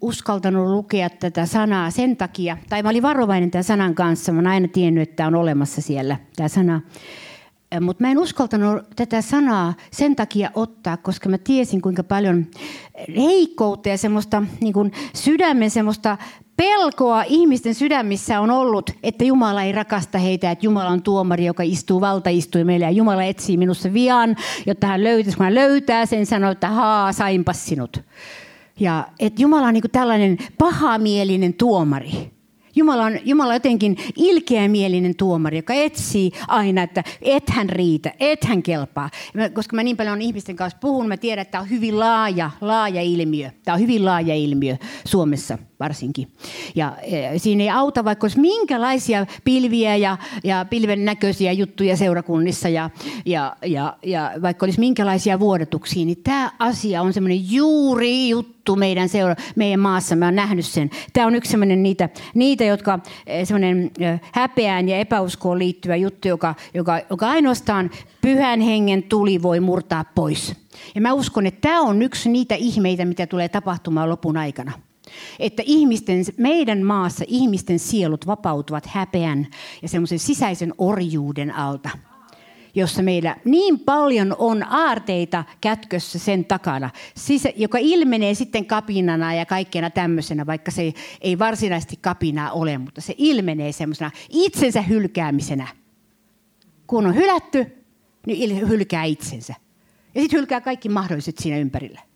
uskaltanut lukea tätä sanaa sen takia, tai mä olin varovainen tämän sanan kanssa, mä oon aina tiennyt, että tämä on olemassa siellä, tämä sana. mutta mä en uskaltanut tätä sanaa sen takia ottaa, koska mä tiesin kuinka paljon heikkoutta ja semmoista niin kuin sydämen semmoista pelkoa ihmisten sydämissä on ollut, että Jumala ei rakasta heitä, että Jumala on tuomari, joka istuu valtaistuimelle ja Jumala etsii minussa vian, jotta hän löytäisi. Kun hän löytää sen, sanoo, että haa, sainpas sinut. Ja että Jumala on niin tällainen pahamielinen tuomari. Jumala on, Jumala on jotenkin ilkeämielinen tuomari, joka etsii aina, että et hän riitä, et hän kelpaa. Koska mä niin paljon on ihmisten kanssa puhun, mä tiedän, että tämä on hyvin laaja, laaja ilmiö. Tämä on hyvin laaja ilmiö Suomessa varsinkin. Ja e, siinä ei auta, vaikka olisi minkälaisia pilviä ja, ja pilven näköisiä juttuja seurakunnissa ja, ja, ja, ja vaikka olisi minkälaisia vuodatuksia, niin tämä asia on semmoinen juuri juttu meidän, seura, meidän maassa. Mä oon nähnyt sen. Tämä on yksi semmoinen niitä, niitä jotka e, semmoinen e, häpeään ja epäuskoon liittyvä juttu, joka, joka, joka ainoastaan pyhän hengen tuli voi murtaa pois. Ja mä uskon, että tämä on yksi niitä ihmeitä, mitä tulee tapahtumaan lopun aikana. Että ihmisten, meidän maassa ihmisten sielut vapautuvat häpeän ja semmoisen sisäisen orjuuden alta jossa meillä niin paljon on aarteita kätkössä sen takana, joka ilmenee sitten kapinana ja kaikkena tämmöisenä, vaikka se ei, ei varsinaisesti kapinaa ole, mutta se ilmenee semmoisena itsensä hylkäämisenä. Kun on hylätty, niin hylkää itsensä. Ja sitten hylkää kaikki mahdolliset siinä ympärillä.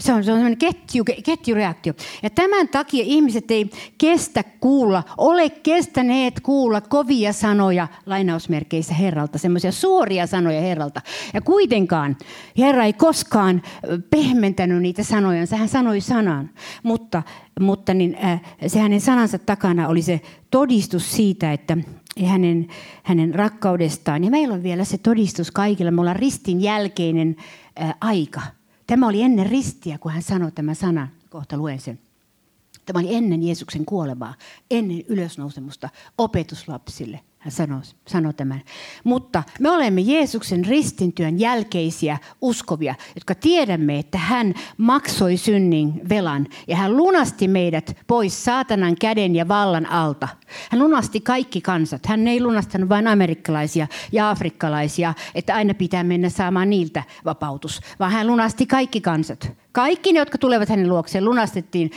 Se on, se on sellainen ketju, ketjureaktio. Ja tämän takia ihmiset ei kestä kuulla, ole kestäneet kuulla kovia sanoja lainausmerkeissä Herralta, semmoisia suoria sanoja Herralta. Ja kuitenkaan Herra ei koskaan pehmentänyt niitä sanoja, hän sanoi sanan. Mutta, mutta niin, äh, se hänen sanansa takana oli se todistus siitä, että hänen, hänen rakkaudestaan. Ja meillä on vielä se todistus kaikilla. Me ollaan ristin jälkeinen äh, aika – Tämä oli ennen ristiä, kun hän sanoi tämän sanan. Kohta luen sen. Tämä oli ennen Jeesuksen kuolemaa, ennen ylösnousemusta opetuslapsille. Hän sanoi, sanoi tämän. Mutta me olemme Jeesuksen ristintyön jälkeisiä uskovia, jotka tiedämme, että hän maksoi synnin velan ja hän lunasti meidät pois saatanan käden ja vallan alta. Hän lunasti kaikki kansat. Hän ei lunastanut vain amerikkalaisia ja afrikkalaisia, että aina pitää mennä saamaan niiltä vapautus, vaan hän lunasti kaikki kansat. Kaikki ne, jotka tulevat hänen luokseen, lunastettiin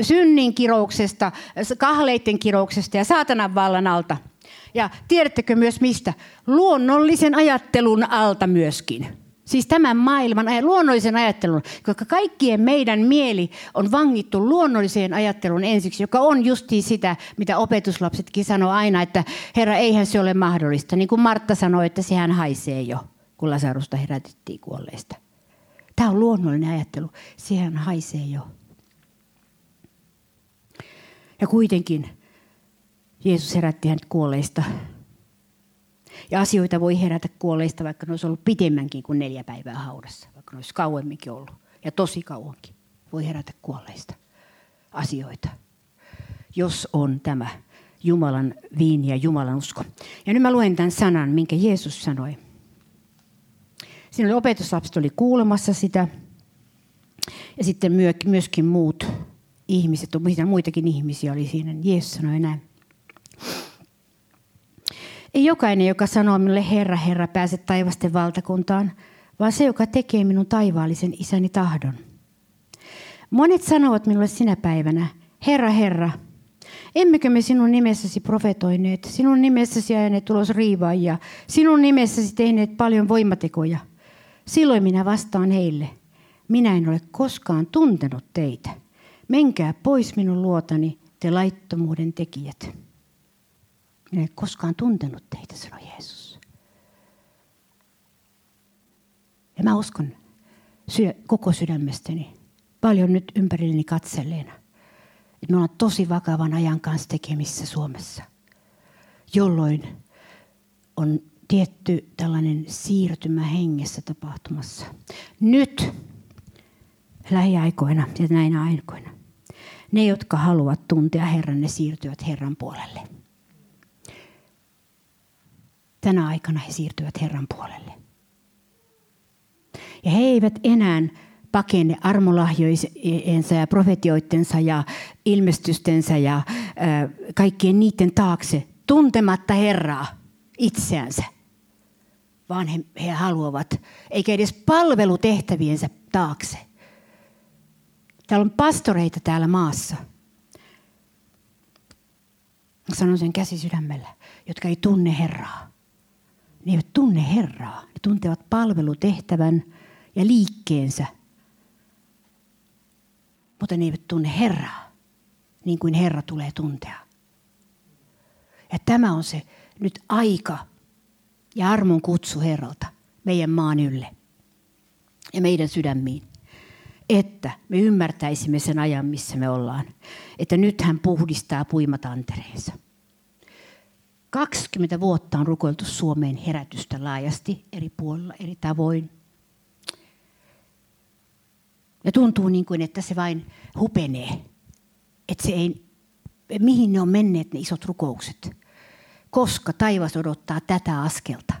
synnin kirouksesta, kahleiden kirouksesta ja saatanan vallan alta – ja tiedättekö myös mistä? Luonnollisen ajattelun alta myöskin. Siis tämän maailman luonnollisen ajattelun, koska kaikkien meidän mieli on vangittu luonnolliseen ajatteluun ensiksi, joka on justi sitä, mitä opetuslapsetkin sanoo aina, että Herra, eihän se ole mahdollista. Niin kuin Martta sanoi, että sehän haisee jo, kun Lasarusta herätettiin kuolleista. Tämä on luonnollinen ajattelu. Sehän haisee jo. Ja kuitenkin Jeesus herätti hänet kuolleista. Ja asioita voi herätä kuolleista, vaikka ne olisi ollut pitemmänkin kuin neljä päivää haudassa, vaikka ne olisi kauemminkin ollut. Ja tosi kauankin voi herätä kuolleista asioita, jos on tämä Jumalan viini ja Jumalan usko. Ja nyt mä luen tämän sanan, minkä Jeesus sanoi. Siinä oli opetuslapset oli kuulemassa sitä. Ja sitten myöskin muut ihmiset, muitakin ihmisiä oli siinä. Jeesus sanoi näin. Ei jokainen, joka sanoo minulle Herra, Herra, pääse taivasten valtakuntaan, vaan se, joka tekee minun taivaallisen isäni tahdon. Monet sanovat minulle sinä päivänä, Herra, Herra, emmekö me sinun nimessäsi profetoineet, sinun nimessäsi ajaneet tulos riivaajia, sinun nimessäsi tehneet paljon voimatekoja. Silloin minä vastaan heille, minä en ole koskaan tuntenut teitä. Menkää pois minun luotani, te laittomuuden tekijät. Minä en koskaan tuntenut teitä, sanoi Jeesus. Ja mä uskon koko sydämestäni, paljon nyt ympärilleni katselleena, että me ollaan tosi vakavan ajan kanssa tekemissä Suomessa, jolloin on tietty tällainen siirtymä hengessä tapahtumassa. Nyt lähiaikoina ja näinä aikoina. Ne, jotka haluavat tuntea Herran, ne siirtyvät Herran puolelle tänä aikana he siirtyvät Herran puolelle. Ja he eivät enää pakene armolahjoisensa ja profetioittensa ja ilmestystensä ja kaikkien niiden taakse tuntematta Herraa itseänsä. vaan he, he haluavat, eikä edes palvelutehtäviensä taakse. Täällä on pastoreita täällä maassa. Sanon sen käsi sydämellä, jotka ei tunne Herraa. Ne eivät tunne Herraa. Ne tuntevat palvelutehtävän ja liikkeensä. Mutta ne eivät tunne Herraa, niin kuin Herra tulee tuntea. Ja tämä on se nyt aika ja armon kutsu Herralta meidän maan ylle ja meidän sydämiin. Että me ymmärtäisimme sen ajan, missä me ollaan. Että nyt hän puhdistaa puimatantereensa. 20 vuotta on rukoiltu Suomeen herätystä laajasti eri puolilla, eri tavoin. Ja tuntuu niin kuin, että se vain hupenee. Että se ei, mihin ne on menneet ne isot rukoukset. Koska taivas odottaa tätä askelta.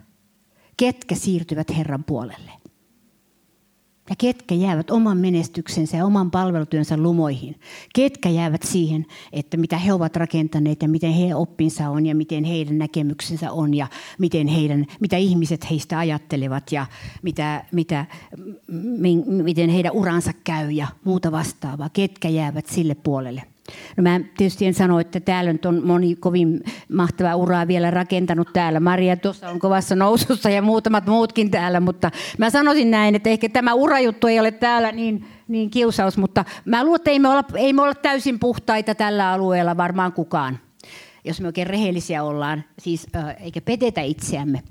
Ketkä siirtyvät Herran puolelle? Ja ketkä jäävät oman menestyksensä ja oman palvelutyönsä lumoihin? Ketkä jäävät siihen, että mitä he ovat rakentaneet ja miten heidän oppinsa on ja miten heidän näkemyksensä on ja miten heidän, mitä ihmiset heistä ajattelevat ja mitä, mitä, miten heidän uransa käy ja muuta vastaavaa. Ketkä jäävät sille puolelle? No mä tietysti en sano, että täällä nyt on moni kovin mahtava uraa vielä rakentanut täällä. Maria tuossa on kovassa nousussa ja muutamat muutkin täällä, mutta mä sanoisin näin, että ehkä tämä urajuttu ei ole täällä niin, niin kiusaus, mutta mä luulen, että ei me, olla, ei me olla täysin puhtaita tällä alueella varmaan kukaan, jos me oikein rehellisiä ollaan, siis eikä petetä itseämme.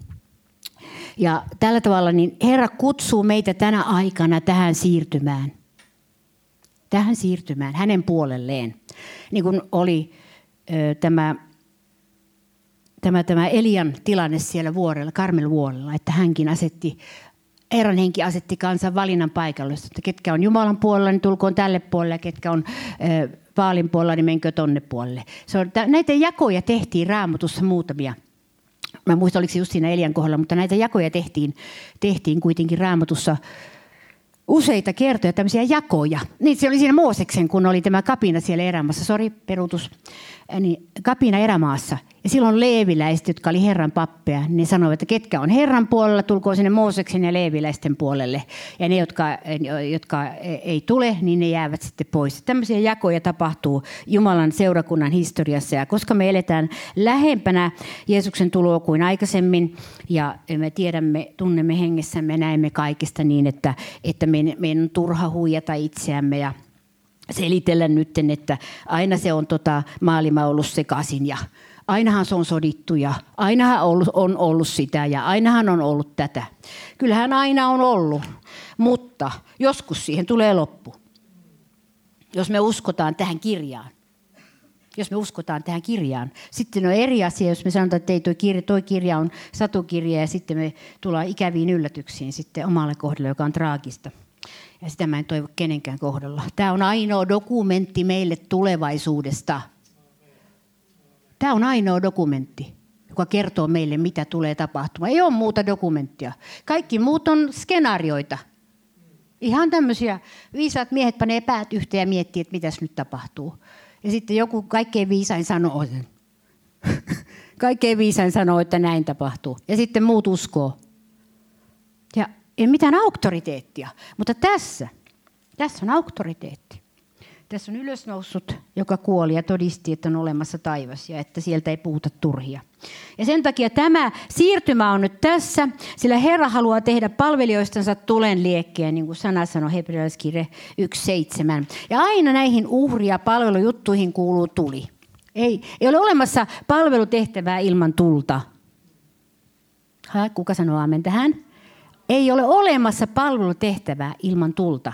Ja tällä tavalla niin Herra kutsuu meitä tänä aikana tähän siirtymään tähän siirtymään hänen puolelleen. Niin kuin oli ö, tämä, tämä, tämä Elian tilanne siellä vuorella, Karmelvuorella, että hänkin asetti Herran henki asetti kansan valinnan paikalle, että ketkä on Jumalan puolella, niin tulkoon tälle puolelle, ja ketkä on ö, Vaalin puolella, niin menkö tonne puolelle. Se on, näitä jakoja tehtiin raamatussa muutamia. Mä muistan, oliko se just siinä Elian kohdalla, mutta näitä jakoja tehtiin, tehtiin kuitenkin raamatussa useita kertoja tämmöisiä jakoja. Niin se oli siinä Mooseksen, kun oli tämä kapina siellä erämaassa. Sori, peruutus. Niin, kapina erämaassa. Ja silloin leeviläiset, jotka oli Herran pappeja, ne sanoivat, että ketkä on Herran puolella, tulkoon sinne Mooseksen ja leeviläisten puolelle. Ja ne, jotka, jotka ei tule, niin ne jäävät sitten pois. Tämmöisiä jakoja tapahtuu Jumalan seurakunnan historiassa. Ja koska me eletään lähempänä Jeesuksen tuloa kuin aikaisemmin, ja me tiedämme, tunnemme hengessämme, näemme kaikesta niin, että, että meidän on turha huijata itseämme ja selitellä nyt, että aina se on tota, maailma ollut sekaisin ja ainahan se on sodittu ja ainahan ollut, on ollut sitä ja ainahan on ollut tätä. Kyllähän aina on ollut, mutta joskus siihen tulee loppu. Jos me uskotaan tähän kirjaan. Jos me uskotaan tähän kirjaan. Sitten on eri asia, jos me sanotaan, että ei toi kirja, toi kirja on satukirja ja sitten me tullaan ikäviin yllätyksiin sitten omalle kohdalle, joka on traagista. Ja sitä mä en toivo kenenkään kohdalla. Tämä on ainoa dokumentti meille tulevaisuudesta – Tämä on ainoa dokumentti, joka kertoo meille, mitä tulee tapahtumaan. Ei ole muuta dokumenttia. Kaikki muut on skenaarioita. Ihan tämmöisiä viisaat miehet panee päät yhteen ja miettii, että mitäs nyt tapahtuu. Ja sitten joku kaikkein viisain sanoo kaikkein viisain sanoo, että näin tapahtuu. Ja sitten muut uskoo. Ei mitään auktoriteettia. Mutta tässä, tässä on auktoriteetti. Tässä on ylösnoussut, joka kuoli ja todisti, että on olemassa taivas ja että sieltä ei puhuta turhia. Ja sen takia tämä siirtymä on nyt tässä, sillä Herra haluaa tehdä palvelijoistansa tulen liekkeen, niin kuin sana sanoi hebrealaiskirje 1.7. Ja aina näihin uhri- ja palvelujuttuihin kuuluu tuli. Ei, ei ole olemassa palvelutehtävää ilman tulta. Ha, kuka sanoo amen tähän? Ei ole olemassa palvelutehtävää ilman tulta.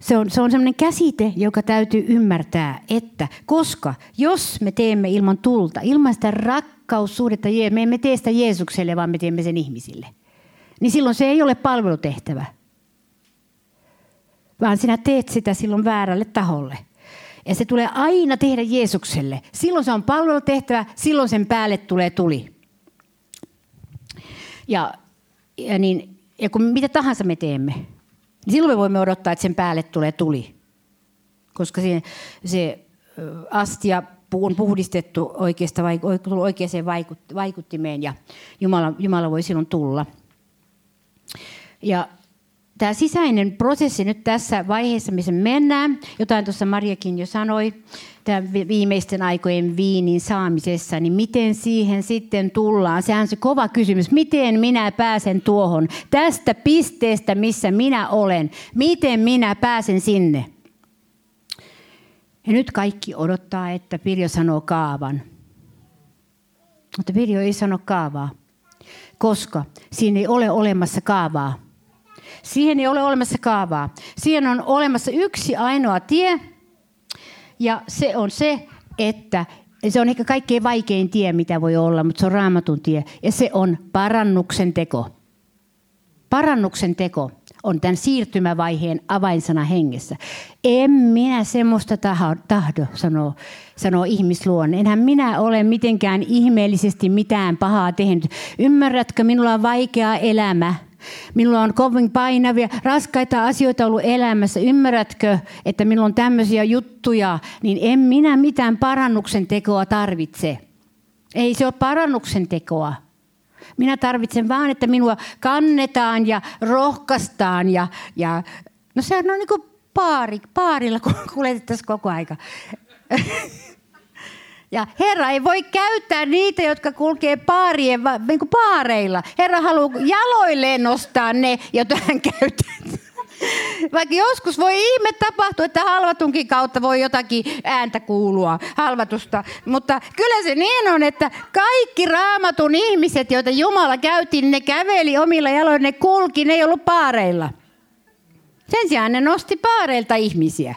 Se on, se on sellainen käsite, joka täytyy ymmärtää, että koska jos me teemme ilman tulta, ilman sitä rakkaussuhdetta, me emme tee sitä Jeesukselle, vaan me teemme sen ihmisille, niin silloin se ei ole palvelutehtävä. Vaan sinä teet sitä silloin väärälle taholle. Ja se tulee aina tehdä Jeesukselle. Silloin se on palvelutehtävä, silloin sen päälle tulee tuli. Ja, ja, niin, ja kun mitä tahansa me teemme, niin silloin me voimme odottaa, että sen päälle tulee tuli. Koska se, se astia on puhdistettu oikeasta, oikeaan vaikuttimeen ja Jumala, Jumala voi silloin tulla. Ja tämä sisäinen prosessi nyt tässä vaiheessa, missä mennään, jotain tuossa Mariakin jo sanoi, tämän viimeisten aikojen viinin saamisessa, niin miten siihen sitten tullaan? Sehän on se kova kysymys. Miten minä pääsen tuohon? Tästä pisteestä, missä minä olen. Miten minä pääsen sinne? Ja nyt kaikki odottaa, että Pirjo sanoo kaavan. Mutta Pirjo ei sano kaavaa, koska siinä ei ole olemassa kaavaa. Siihen ei ole olemassa kaavaa. Siihen on olemassa yksi ainoa tie, ja se on se, että se on ehkä kaikkein vaikein tie, mitä voi olla, mutta se on raamatun tie. Ja se on parannuksen teko. Parannuksen teko on tämän siirtymävaiheen avainsana hengessä. En minä semmoista tahdo, sanoo, sanoo ihmisluonne. Enhän minä ole mitenkään ihmeellisesti mitään pahaa tehnyt. Ymmärrätkö, minulla on vaikea elämä. Minulla on kovin painavia, raskaita asioita ollut elämässä. Ymmärrätkö, että minulla on tämmöisiä juttuja, niin en minä mitään parannuksen tekoa tarvitse. Ei se ole parannuksen tekoa. Minä tarvitsen vaan, että minua kannetaan ja rohkaistaan. Ja, ja, no sehän on niin kuin paari, paarilla kuljetettaisiin koko aika. Ja Herra ei voi käyttää niitä, jotka kulkee paarien, niin kuin paareilla. Herra haluaa jaloilleen nostaa ne, joita hän käyttää. Vaikka joskus voi ihme tapahtua, että halvatunkin kautta voi jotakin ääntä kuulua, halvatusta. Mutta kyllä se niin on, että kaikki raamatun ihmiset, joita Jumala käytti, ne käveli omilla jaloilla, ne kulki, ne ei ollut paareilla. Sen sijaan ne nosti paareilta ihmisiä.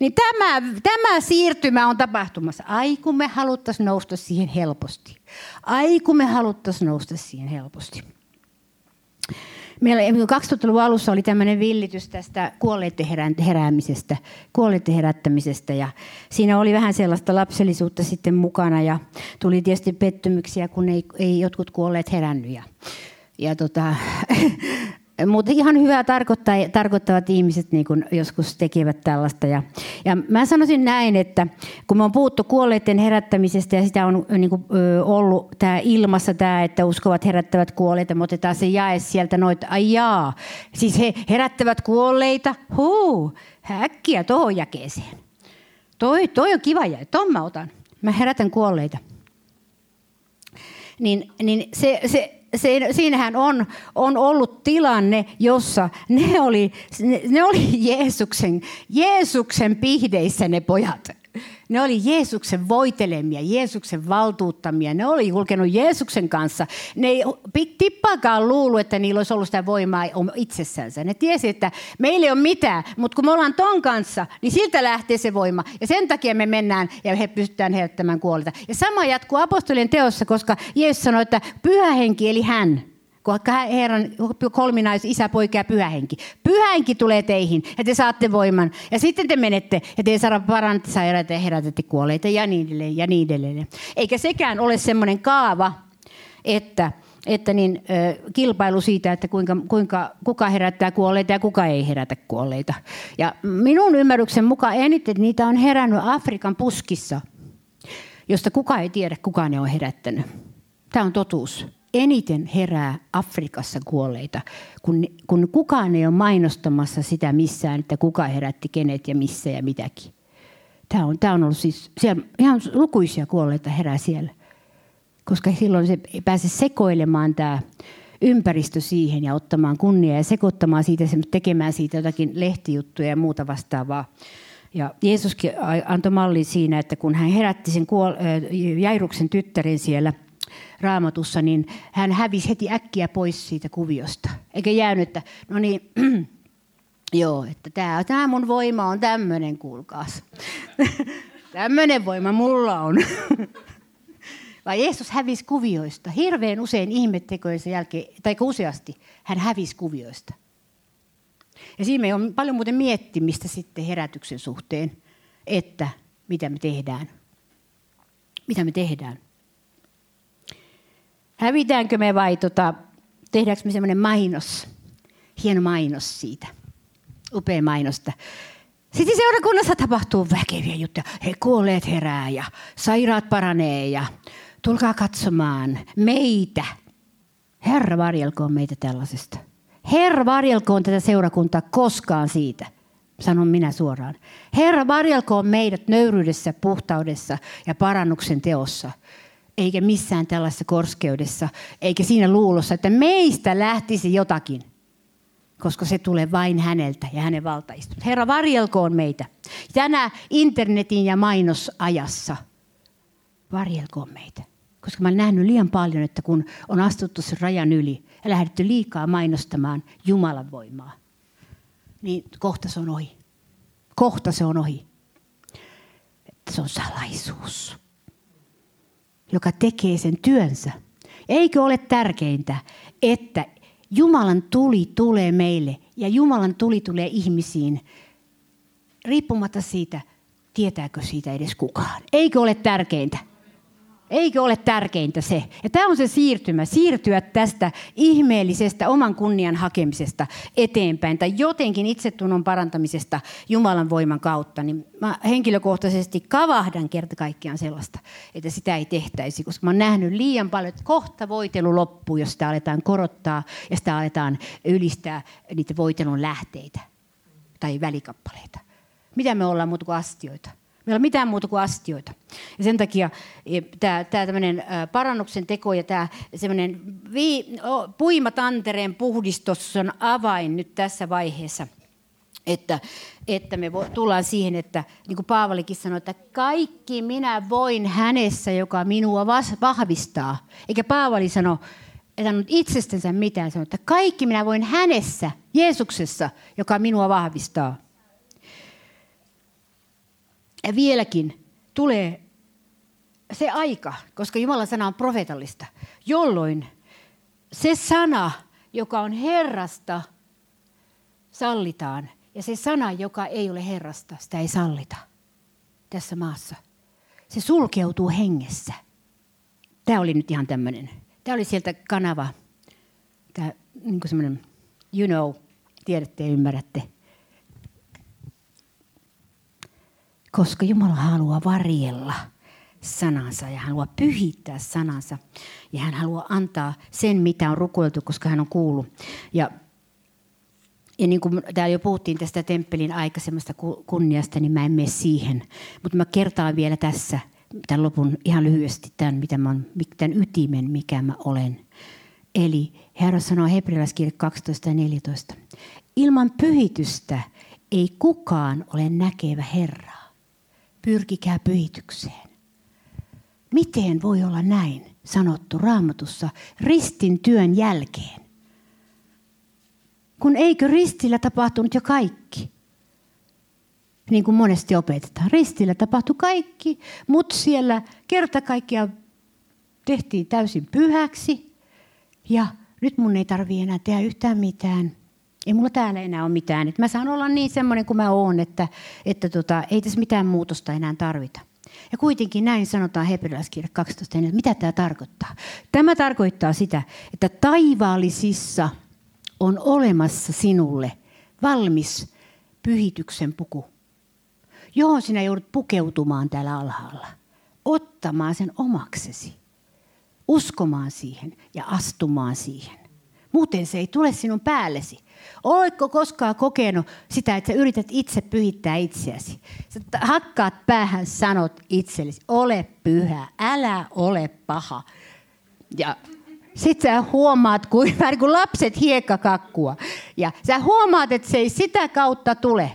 Niin tämä, tämä siirtymä on tapahtumassa. Ai kun me haluttaisiin nousta siihen helposti. Ai kun me haluttaisiin nousta siihen helposti. Meillä 2000-luvun alussa oli tämmöinen villitys tästä kuolleiden heräämisestä, kuolleiden herättämisestä ja siinä oli vähän sellaista lapsellisuutta sitten mukana ja tuli tietysti pettymyksiä, kun ei, ei jotkut kuolleet herännyt. Ja, ja tota, mutta ihan hyvää tarkoittavat ihmiset niin kun joskus tekevät tällaista. Ja, ja mä sanoisin näin, että kun me on puhuttu kuolleiden herättämisestä ja sitä on niin kuin, ö, ollut tämä ilmassa tämä, että uskovat herättävät kuolleita, me otetaan se jae sieltä noita, ai jaa, siis he herättävät kuolleita, huu, häkkiä tuohon jakeeseen. Toi, toi on kiva jae, ton mä otan. Mä herätän kuolleita. Niin, niin se, se, siinähän on, on ollut tilanne, jossa ne oli, ne, ne oli Jeesuksen, Jeesuksen pihdeissä ne pojat. Ne oli Jeesuksen voitelemia, Jeesuksen valtuuttamia. Ne oli kulkenut Jeesuksen kanssa. Ne ei tippaakaan luulu, että niillä olisi ollut sitä voimaa itsessänsä. Ne tiesi, että meillä ei ole mitään, mutta kun me ollaan ton kanssa, niin siltä lähtee se voima. Ja sen takia me mennään ja he pystytään herättämään kuolita. Ja sama jatkuu apostolien teossa, koska Jeesus sanoi, että pyhä henki eli hän – Herran kolminais, isä, poika ja pyhähenki. Pyhähenki tulee teihin ja te saatte voiman. Ja sitten te menette ja te saada parannetta sairaita ja herätätte kuolleita ja niin edelleen ja niin edelleen. Eikä sekään ole semmoinen kaava, että että niin, ö, kilpailu siitä, että kuinka, kuinka, kuka herättää kuolleita ja kuka ei herätä kuolleita. Ja minun ymmärryksen mukaan eniten niitä on herännyt Afrikan puskissa, josta kuka ei tiedä, kuka ne on herättänyt. Tämä on totuus eniten herää Afrikassa kuolleita, kun, kun kukaan ei ole mainostamassa sitä missään, että kuka herätti kenet ja missä ja mitäkin. Tämä on, tämä on ollut siis, siellä ihan lukuisia kuolleita herää siellä, koska silloin se ei pääse sekoilemaan tämä ympäristö siihen ja ottamaan kunniaa ja sekoittamaan siitä, tekemään siitä jotakin lehtijuttuja ja muuta vastaavaa. Ja Jeesuskin antoi malli siinä, että kun hän herätti sen kuol- Jairuksen tyttären siellä – raamatussa, niin hän hävisi heti äkkiä pois siitä kuviosta. Eikä jäänyt, että no niin, joo, että tämä, tämä mun voima on tämmöinen, kuulkaas. tämmöinen voima mulla on. Vai Jeesus hävisi kuvioista. Hirveän usein ihmettekojensa jälkeen, tai useasti, hän hävisi kuvioista. Ja siinä on paljon muuten miettimistä sitten herätyksen suhteen, että mitä me tehdään. Mitä me tehdään. Hävitäänkö me vai tota, tehdäänkö me semmoinen mainos, hieno mainos siitä, upea mainosta. Sitten seurakunnassa tapahtuu väkeviä juttuja. He kuolleet herää ja sairaat paranee ja tulkaa katsomaan meitä. Herra varjelkoon meitä tällaisesta. Herra varjelkoon tätä seurakuntaa koskaan siitä. Sanon minä suoraan. Herra varjelkoon meidät nöyryydessä, puhtaudessa ja parannuksen teossa. Eikä missään tällaisessa korskeudessa, eikä siinä luulossa, että meistä lähtisi jotakin – koska se tulee vain häneltä ja hänen valtaistunut. Herra, varjelkoon meitä. Tänä internetin ja mainosajassa varjelkoon meitä. Koska mä olen nähnyt liian paljon, että kun on astuttu sen rajan yli ja lähdetty liikaa mainostamaan Jumalan voimaa, niin kohta se on ohi. Kohta se on ohi. Että se on salaisuus, joka tekee sen työnsä. Eikö ole tärkeintä, että Jumalan tuli tulee meille ja Jumalan tuli tulee ihmisiin riippumatta siitä, tietääkö siitä edes kukaan. Eikö ole tärkeintä? Eikö ole tärkeintä se? Ja tämä on se siirtymä, siirtyä tästä ihmeellisestä oman kunnian hakemisesta eteenpäin tai jotenkin itsetunnon parantamisesta Jumalan voiman kautta. Niin mä henkilökohtaisesti kavahdan kerta kaikkiaan sellaista, että sitä ei tehtäisi, koska mä oon nähnyt liian paljon, että kohta voitelu loppuu, jos sitä aletaan korottaa ja sitä aletaan ylistää niitä voitelun lähteitä tai välikappaleita. Mitä me ollaan muuta kuin astioita? Meillä on mitään muuta kuin astioita. Ja sen takia e, tämä, tämä tämmöinen parannuksen teko ja tämä semmoinen vii, puimatantereen puhdistus on avain nyt tässä vaiheessa. Että, että me tullaan siihen, että niin kuin Paavalikin sanoi, että kaikki minä voin hänessä, joka minua vahvistaa. Eikä Paavali sano, että hän itsestänsä mitään, sanoi, että kaikki minä voin hänessä, Jeesuksessa, joka minua vahvistaa. Ja vieläkin tulee se aika, koska Jumalan sana on profetallista, jolloin se sana, joka on Herrasta, sallitaan. Ja se sana, joka ei ole Herrasta, sitä ei sallita tässä maassa. Se sulkeutuu hengessä. Tämä oli nyt ihan tämmöinen. Tämä oli sieltä kanava. Tämä niin semmoinen, you know, tiedätte ja ymmärrätte. Koska Jumala haluaa varjella sanansa ja hän haluaa pyhittää sanansa. Ja hän haluaa antaa sen, mitä on rukoiltu, koska hän on kuullut. Ja, ja niin kuin täällä jo puhuttiin tästä temppelin aikaisemmasta kunniasta, niin mä en mene siihen. Mutta mä kertaan vielä tässä tämän lopun ihan lyhyesti tämän, mitä mä tämän ytimen, mikä mä olen. Eli Herra sanoo hebrealaiskirja 12 ja 14. Ilman pyhitystä ei kukaan ole näkevä Herraa pyrkikää pyhitykseen. Miten voi olla näin sanottu raamatussa ristin työn jälkeen? Kun eikö ristillä tapahtunut jo kaikki? Niin kuin monesti opetetaan. Ristillä tapahtui kaikki, mutta siellä kerta kaikkiaan tehtiin täysin pyhäksi. Ja nyt mun ei tarvitse enää tehdä yhtään mitään ei mulla täällä enää ole mitään. Et mä saan olla niin semmoinen kuin mä oon, että, että tota, ei tässä mitään muutosta enää tarvita. Ja kuitenkin näin sanotaan hebrealaiskirja 12. Mitä tämä tarkoittaa? Tämä tarkoittaa sitä, että taivaallisissa on olemassa sinulle valmis pyhityksen puku, johon sinä joudut pukeutumaan täällä alhaalla. Ottamaan sen omaksesi, uskomaan siihen ja astumaan siihen. Muuten se ei tule sinun päällesi. Oletko koskaan kokenut sitä, että sä yrität itse pyhittää itseäsi? Sä hakkaat päähän, sanot itsellesi, ole pyhä, älä ole paha. Ja sitten sä huomaat, kuin, kuin niin lapset hiekkakakkua. Ja sä huomaat, että se ei sitä kautta tule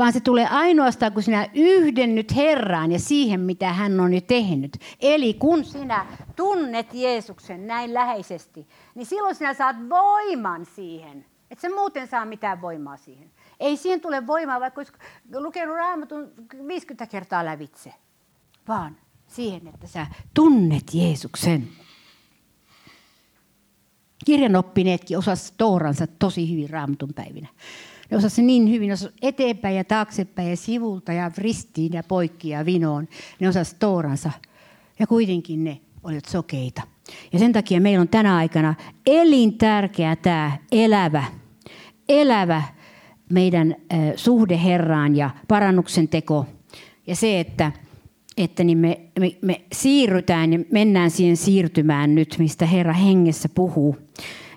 vaan se tulee ainoastaan, kun sinä yhdennyt Herraan ja siihen, mitä hän on jo tehnyt. Eli kun sinä tunnet Jeesuksen näin läheisesti, niin silloin sinä saat voiman siihen. Et se muuten saa mitään voimaa siihen. Ei siihen tule voimaa, vaikka olisi lukenut raamatun 50 kertaa lävitse, vaan siihen, että sä tunnet Jeesuksen. Kirjanoppineetkin osasivat tooransa tosi hyvin raamatun päivinä. Ne osasi niin hyvin, osasi eteenpäin ja taaksepäin ja sivulta ja ristiin ja poikki ja vinoon. Ne osasi tooransa. Ja kuitenkin ne olivat sokeita. Ja sen takia meillä on tänä aikana elintärkeä tämä elävä, elävä meidän suhde Herraan ja parannuksen teko ja se, että, että niin me, me, me siirrytään ja mennään siihen siirtymään nyt, mistä Herra hengessä puhuu.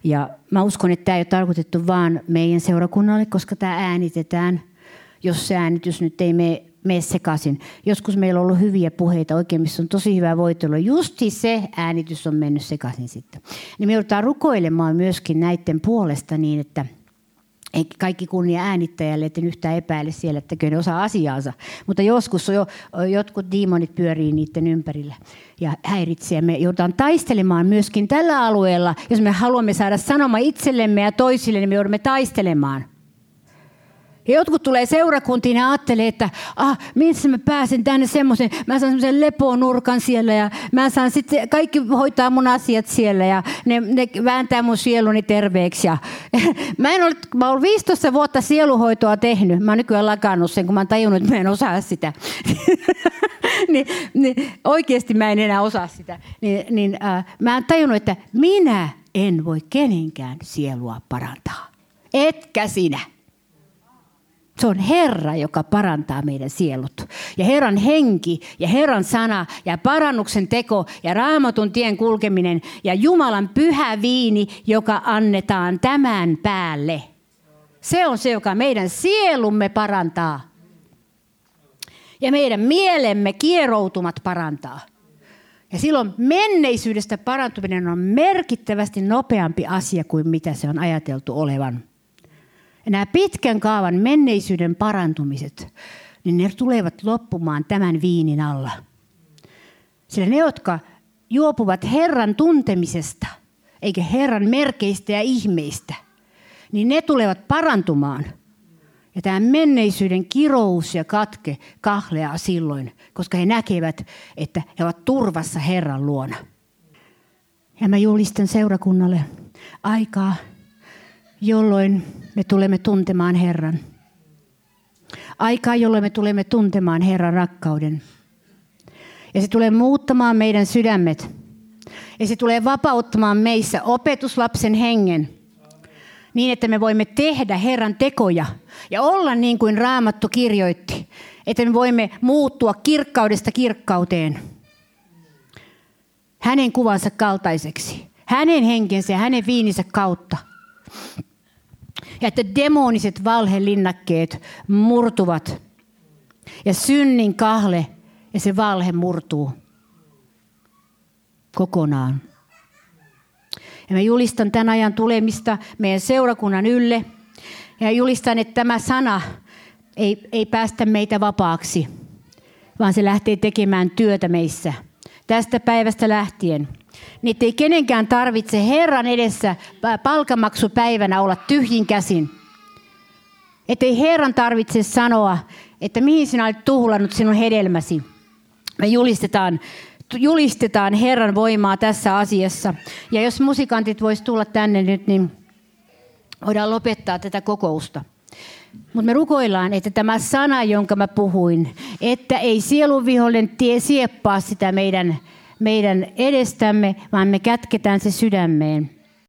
Ja mä uskon, että tämä ei ole tarkoitettu vaan meidän seurakunnalle, koska tämä äänitetään, jos se äänitys nyt ei mene, mene sekaisin. Joskus meillä on ollut hyviä puheita oikein, missä on tosi hyvää voitelua. Just se äänitys on mennyt sekaisin sitten. Niin me joudutaan rukoilemaan myöskin näiden puolesta niin, että – kaikki kunnia äänittäjälle, että yhtään epäile siellä, että ne osaa asiaansa. Mutta joskus jo, jotkut demonit pyörii niiden ympärillä ja häiritsee. Me joudutaan taistelemaan myöskin tällä alueella. Jos me haluamme saada sanoma itsellemme ja toisille, niin me joudumme taistelemaan. Ja jotkut tulee seurakuntiin ja ajattelee, että ah, missä mä pääsen tänne semmoisen, mä saan semmoisen leponurkan siellä ja mä saan sitten, kaikki hoitaa mun asiat siellä ja ne, ne vääntää mun sieluni terveeksi. Ja, mä, en ole, mä olen 15 vuotta sieluhoitoa tehnyt, mä oon nykyään lakannut sen, kun mä oon tajunnut, että mä en osaa sitä. niin, niin, oikeasti mä en enää osaa sitä. Niin, niin äh, mä oon tajunnut, että minä en voi kenenkään sielua parantaa. Etkä sinä. Se on Herra, joka parantaa meidän sielut. Ja Herran henki ja Herran sana ja parannuksen teko ja raamatun tien kulkeminen ja Jumalan pyhä viini, joka annetaan tämän päälle. Se on se, joka meidän sielumme parantaa. Ja meidän mielemme kieroutumat parantaa. Ja silloin menneisyydestä parantuminen on merkittävästi nopeampi asia kuin mitä se on ajateltu olevan. Nämä pitkän kaavan menneisyyden parantumiset, niin ne tulevat loppumaan tämän viinin alla. Sillä ne, jotka juopuvat Herran tuntemisesta, eikä Herran merkeistä ja ihmeistä, niin ne tulevat parantumaan. Ja tämä menneisyyden kirous ja katke kahleaa silloin, koska he näkevät, että he ovat turvassa Herran luona. Ja mä julistan seurakunnalle aikaa, jolloin me tulemme tuntemaan Herran. Aikaa, jolloin me tulemme tuntemaan Herran rakkauden. Ja se tulee muuttamaan meidän sydämet. Ja se tulee vapauttamaan meissä opetuslapsen hengen. Niin, että me voimme tehdä Herran tekoja ja olla niin kuin Raamattu kirjoitti. Että me voimme muuttua kirkkaudesta kirkkauteen. Hänen kuvansa kaltaiseksi. Hänen henkensä ja hänen viininsä kautta ja että demoniset valhelinnakkeet murtuvat. Ja synnin kahle ja se valhe murtuu kokonaan. Ja mä julistan tämän ajan tulemista meidän seurakunnan ylle. Ja julistan, että tämä sana ei, ei päästä meitä vapaaksi, vaan se lähtee tekemään työtä meissä. Tästä päivästä lähtien – niin ei kenenkään tarvitse Herran edessä palkamaksupäivänä olla tyhjin käsin. Että ei Herran tarvitse sanoa, että mihin sinä olet tuhlannut sinun hedelmäsi. Me julistetaan, julistetaan Herran voimaa tässä asiassa. Ja jos musikantit vois tulla tänne nyt, niin voidaan lopettaa tätä kokousta. Mutta me rukoillaan, että tämä sana, jonka mä puhuin, että ei sielunvihollinen tie sieppaa sitä meidän meidän edestämme, vaan me kätketään se sydämeen.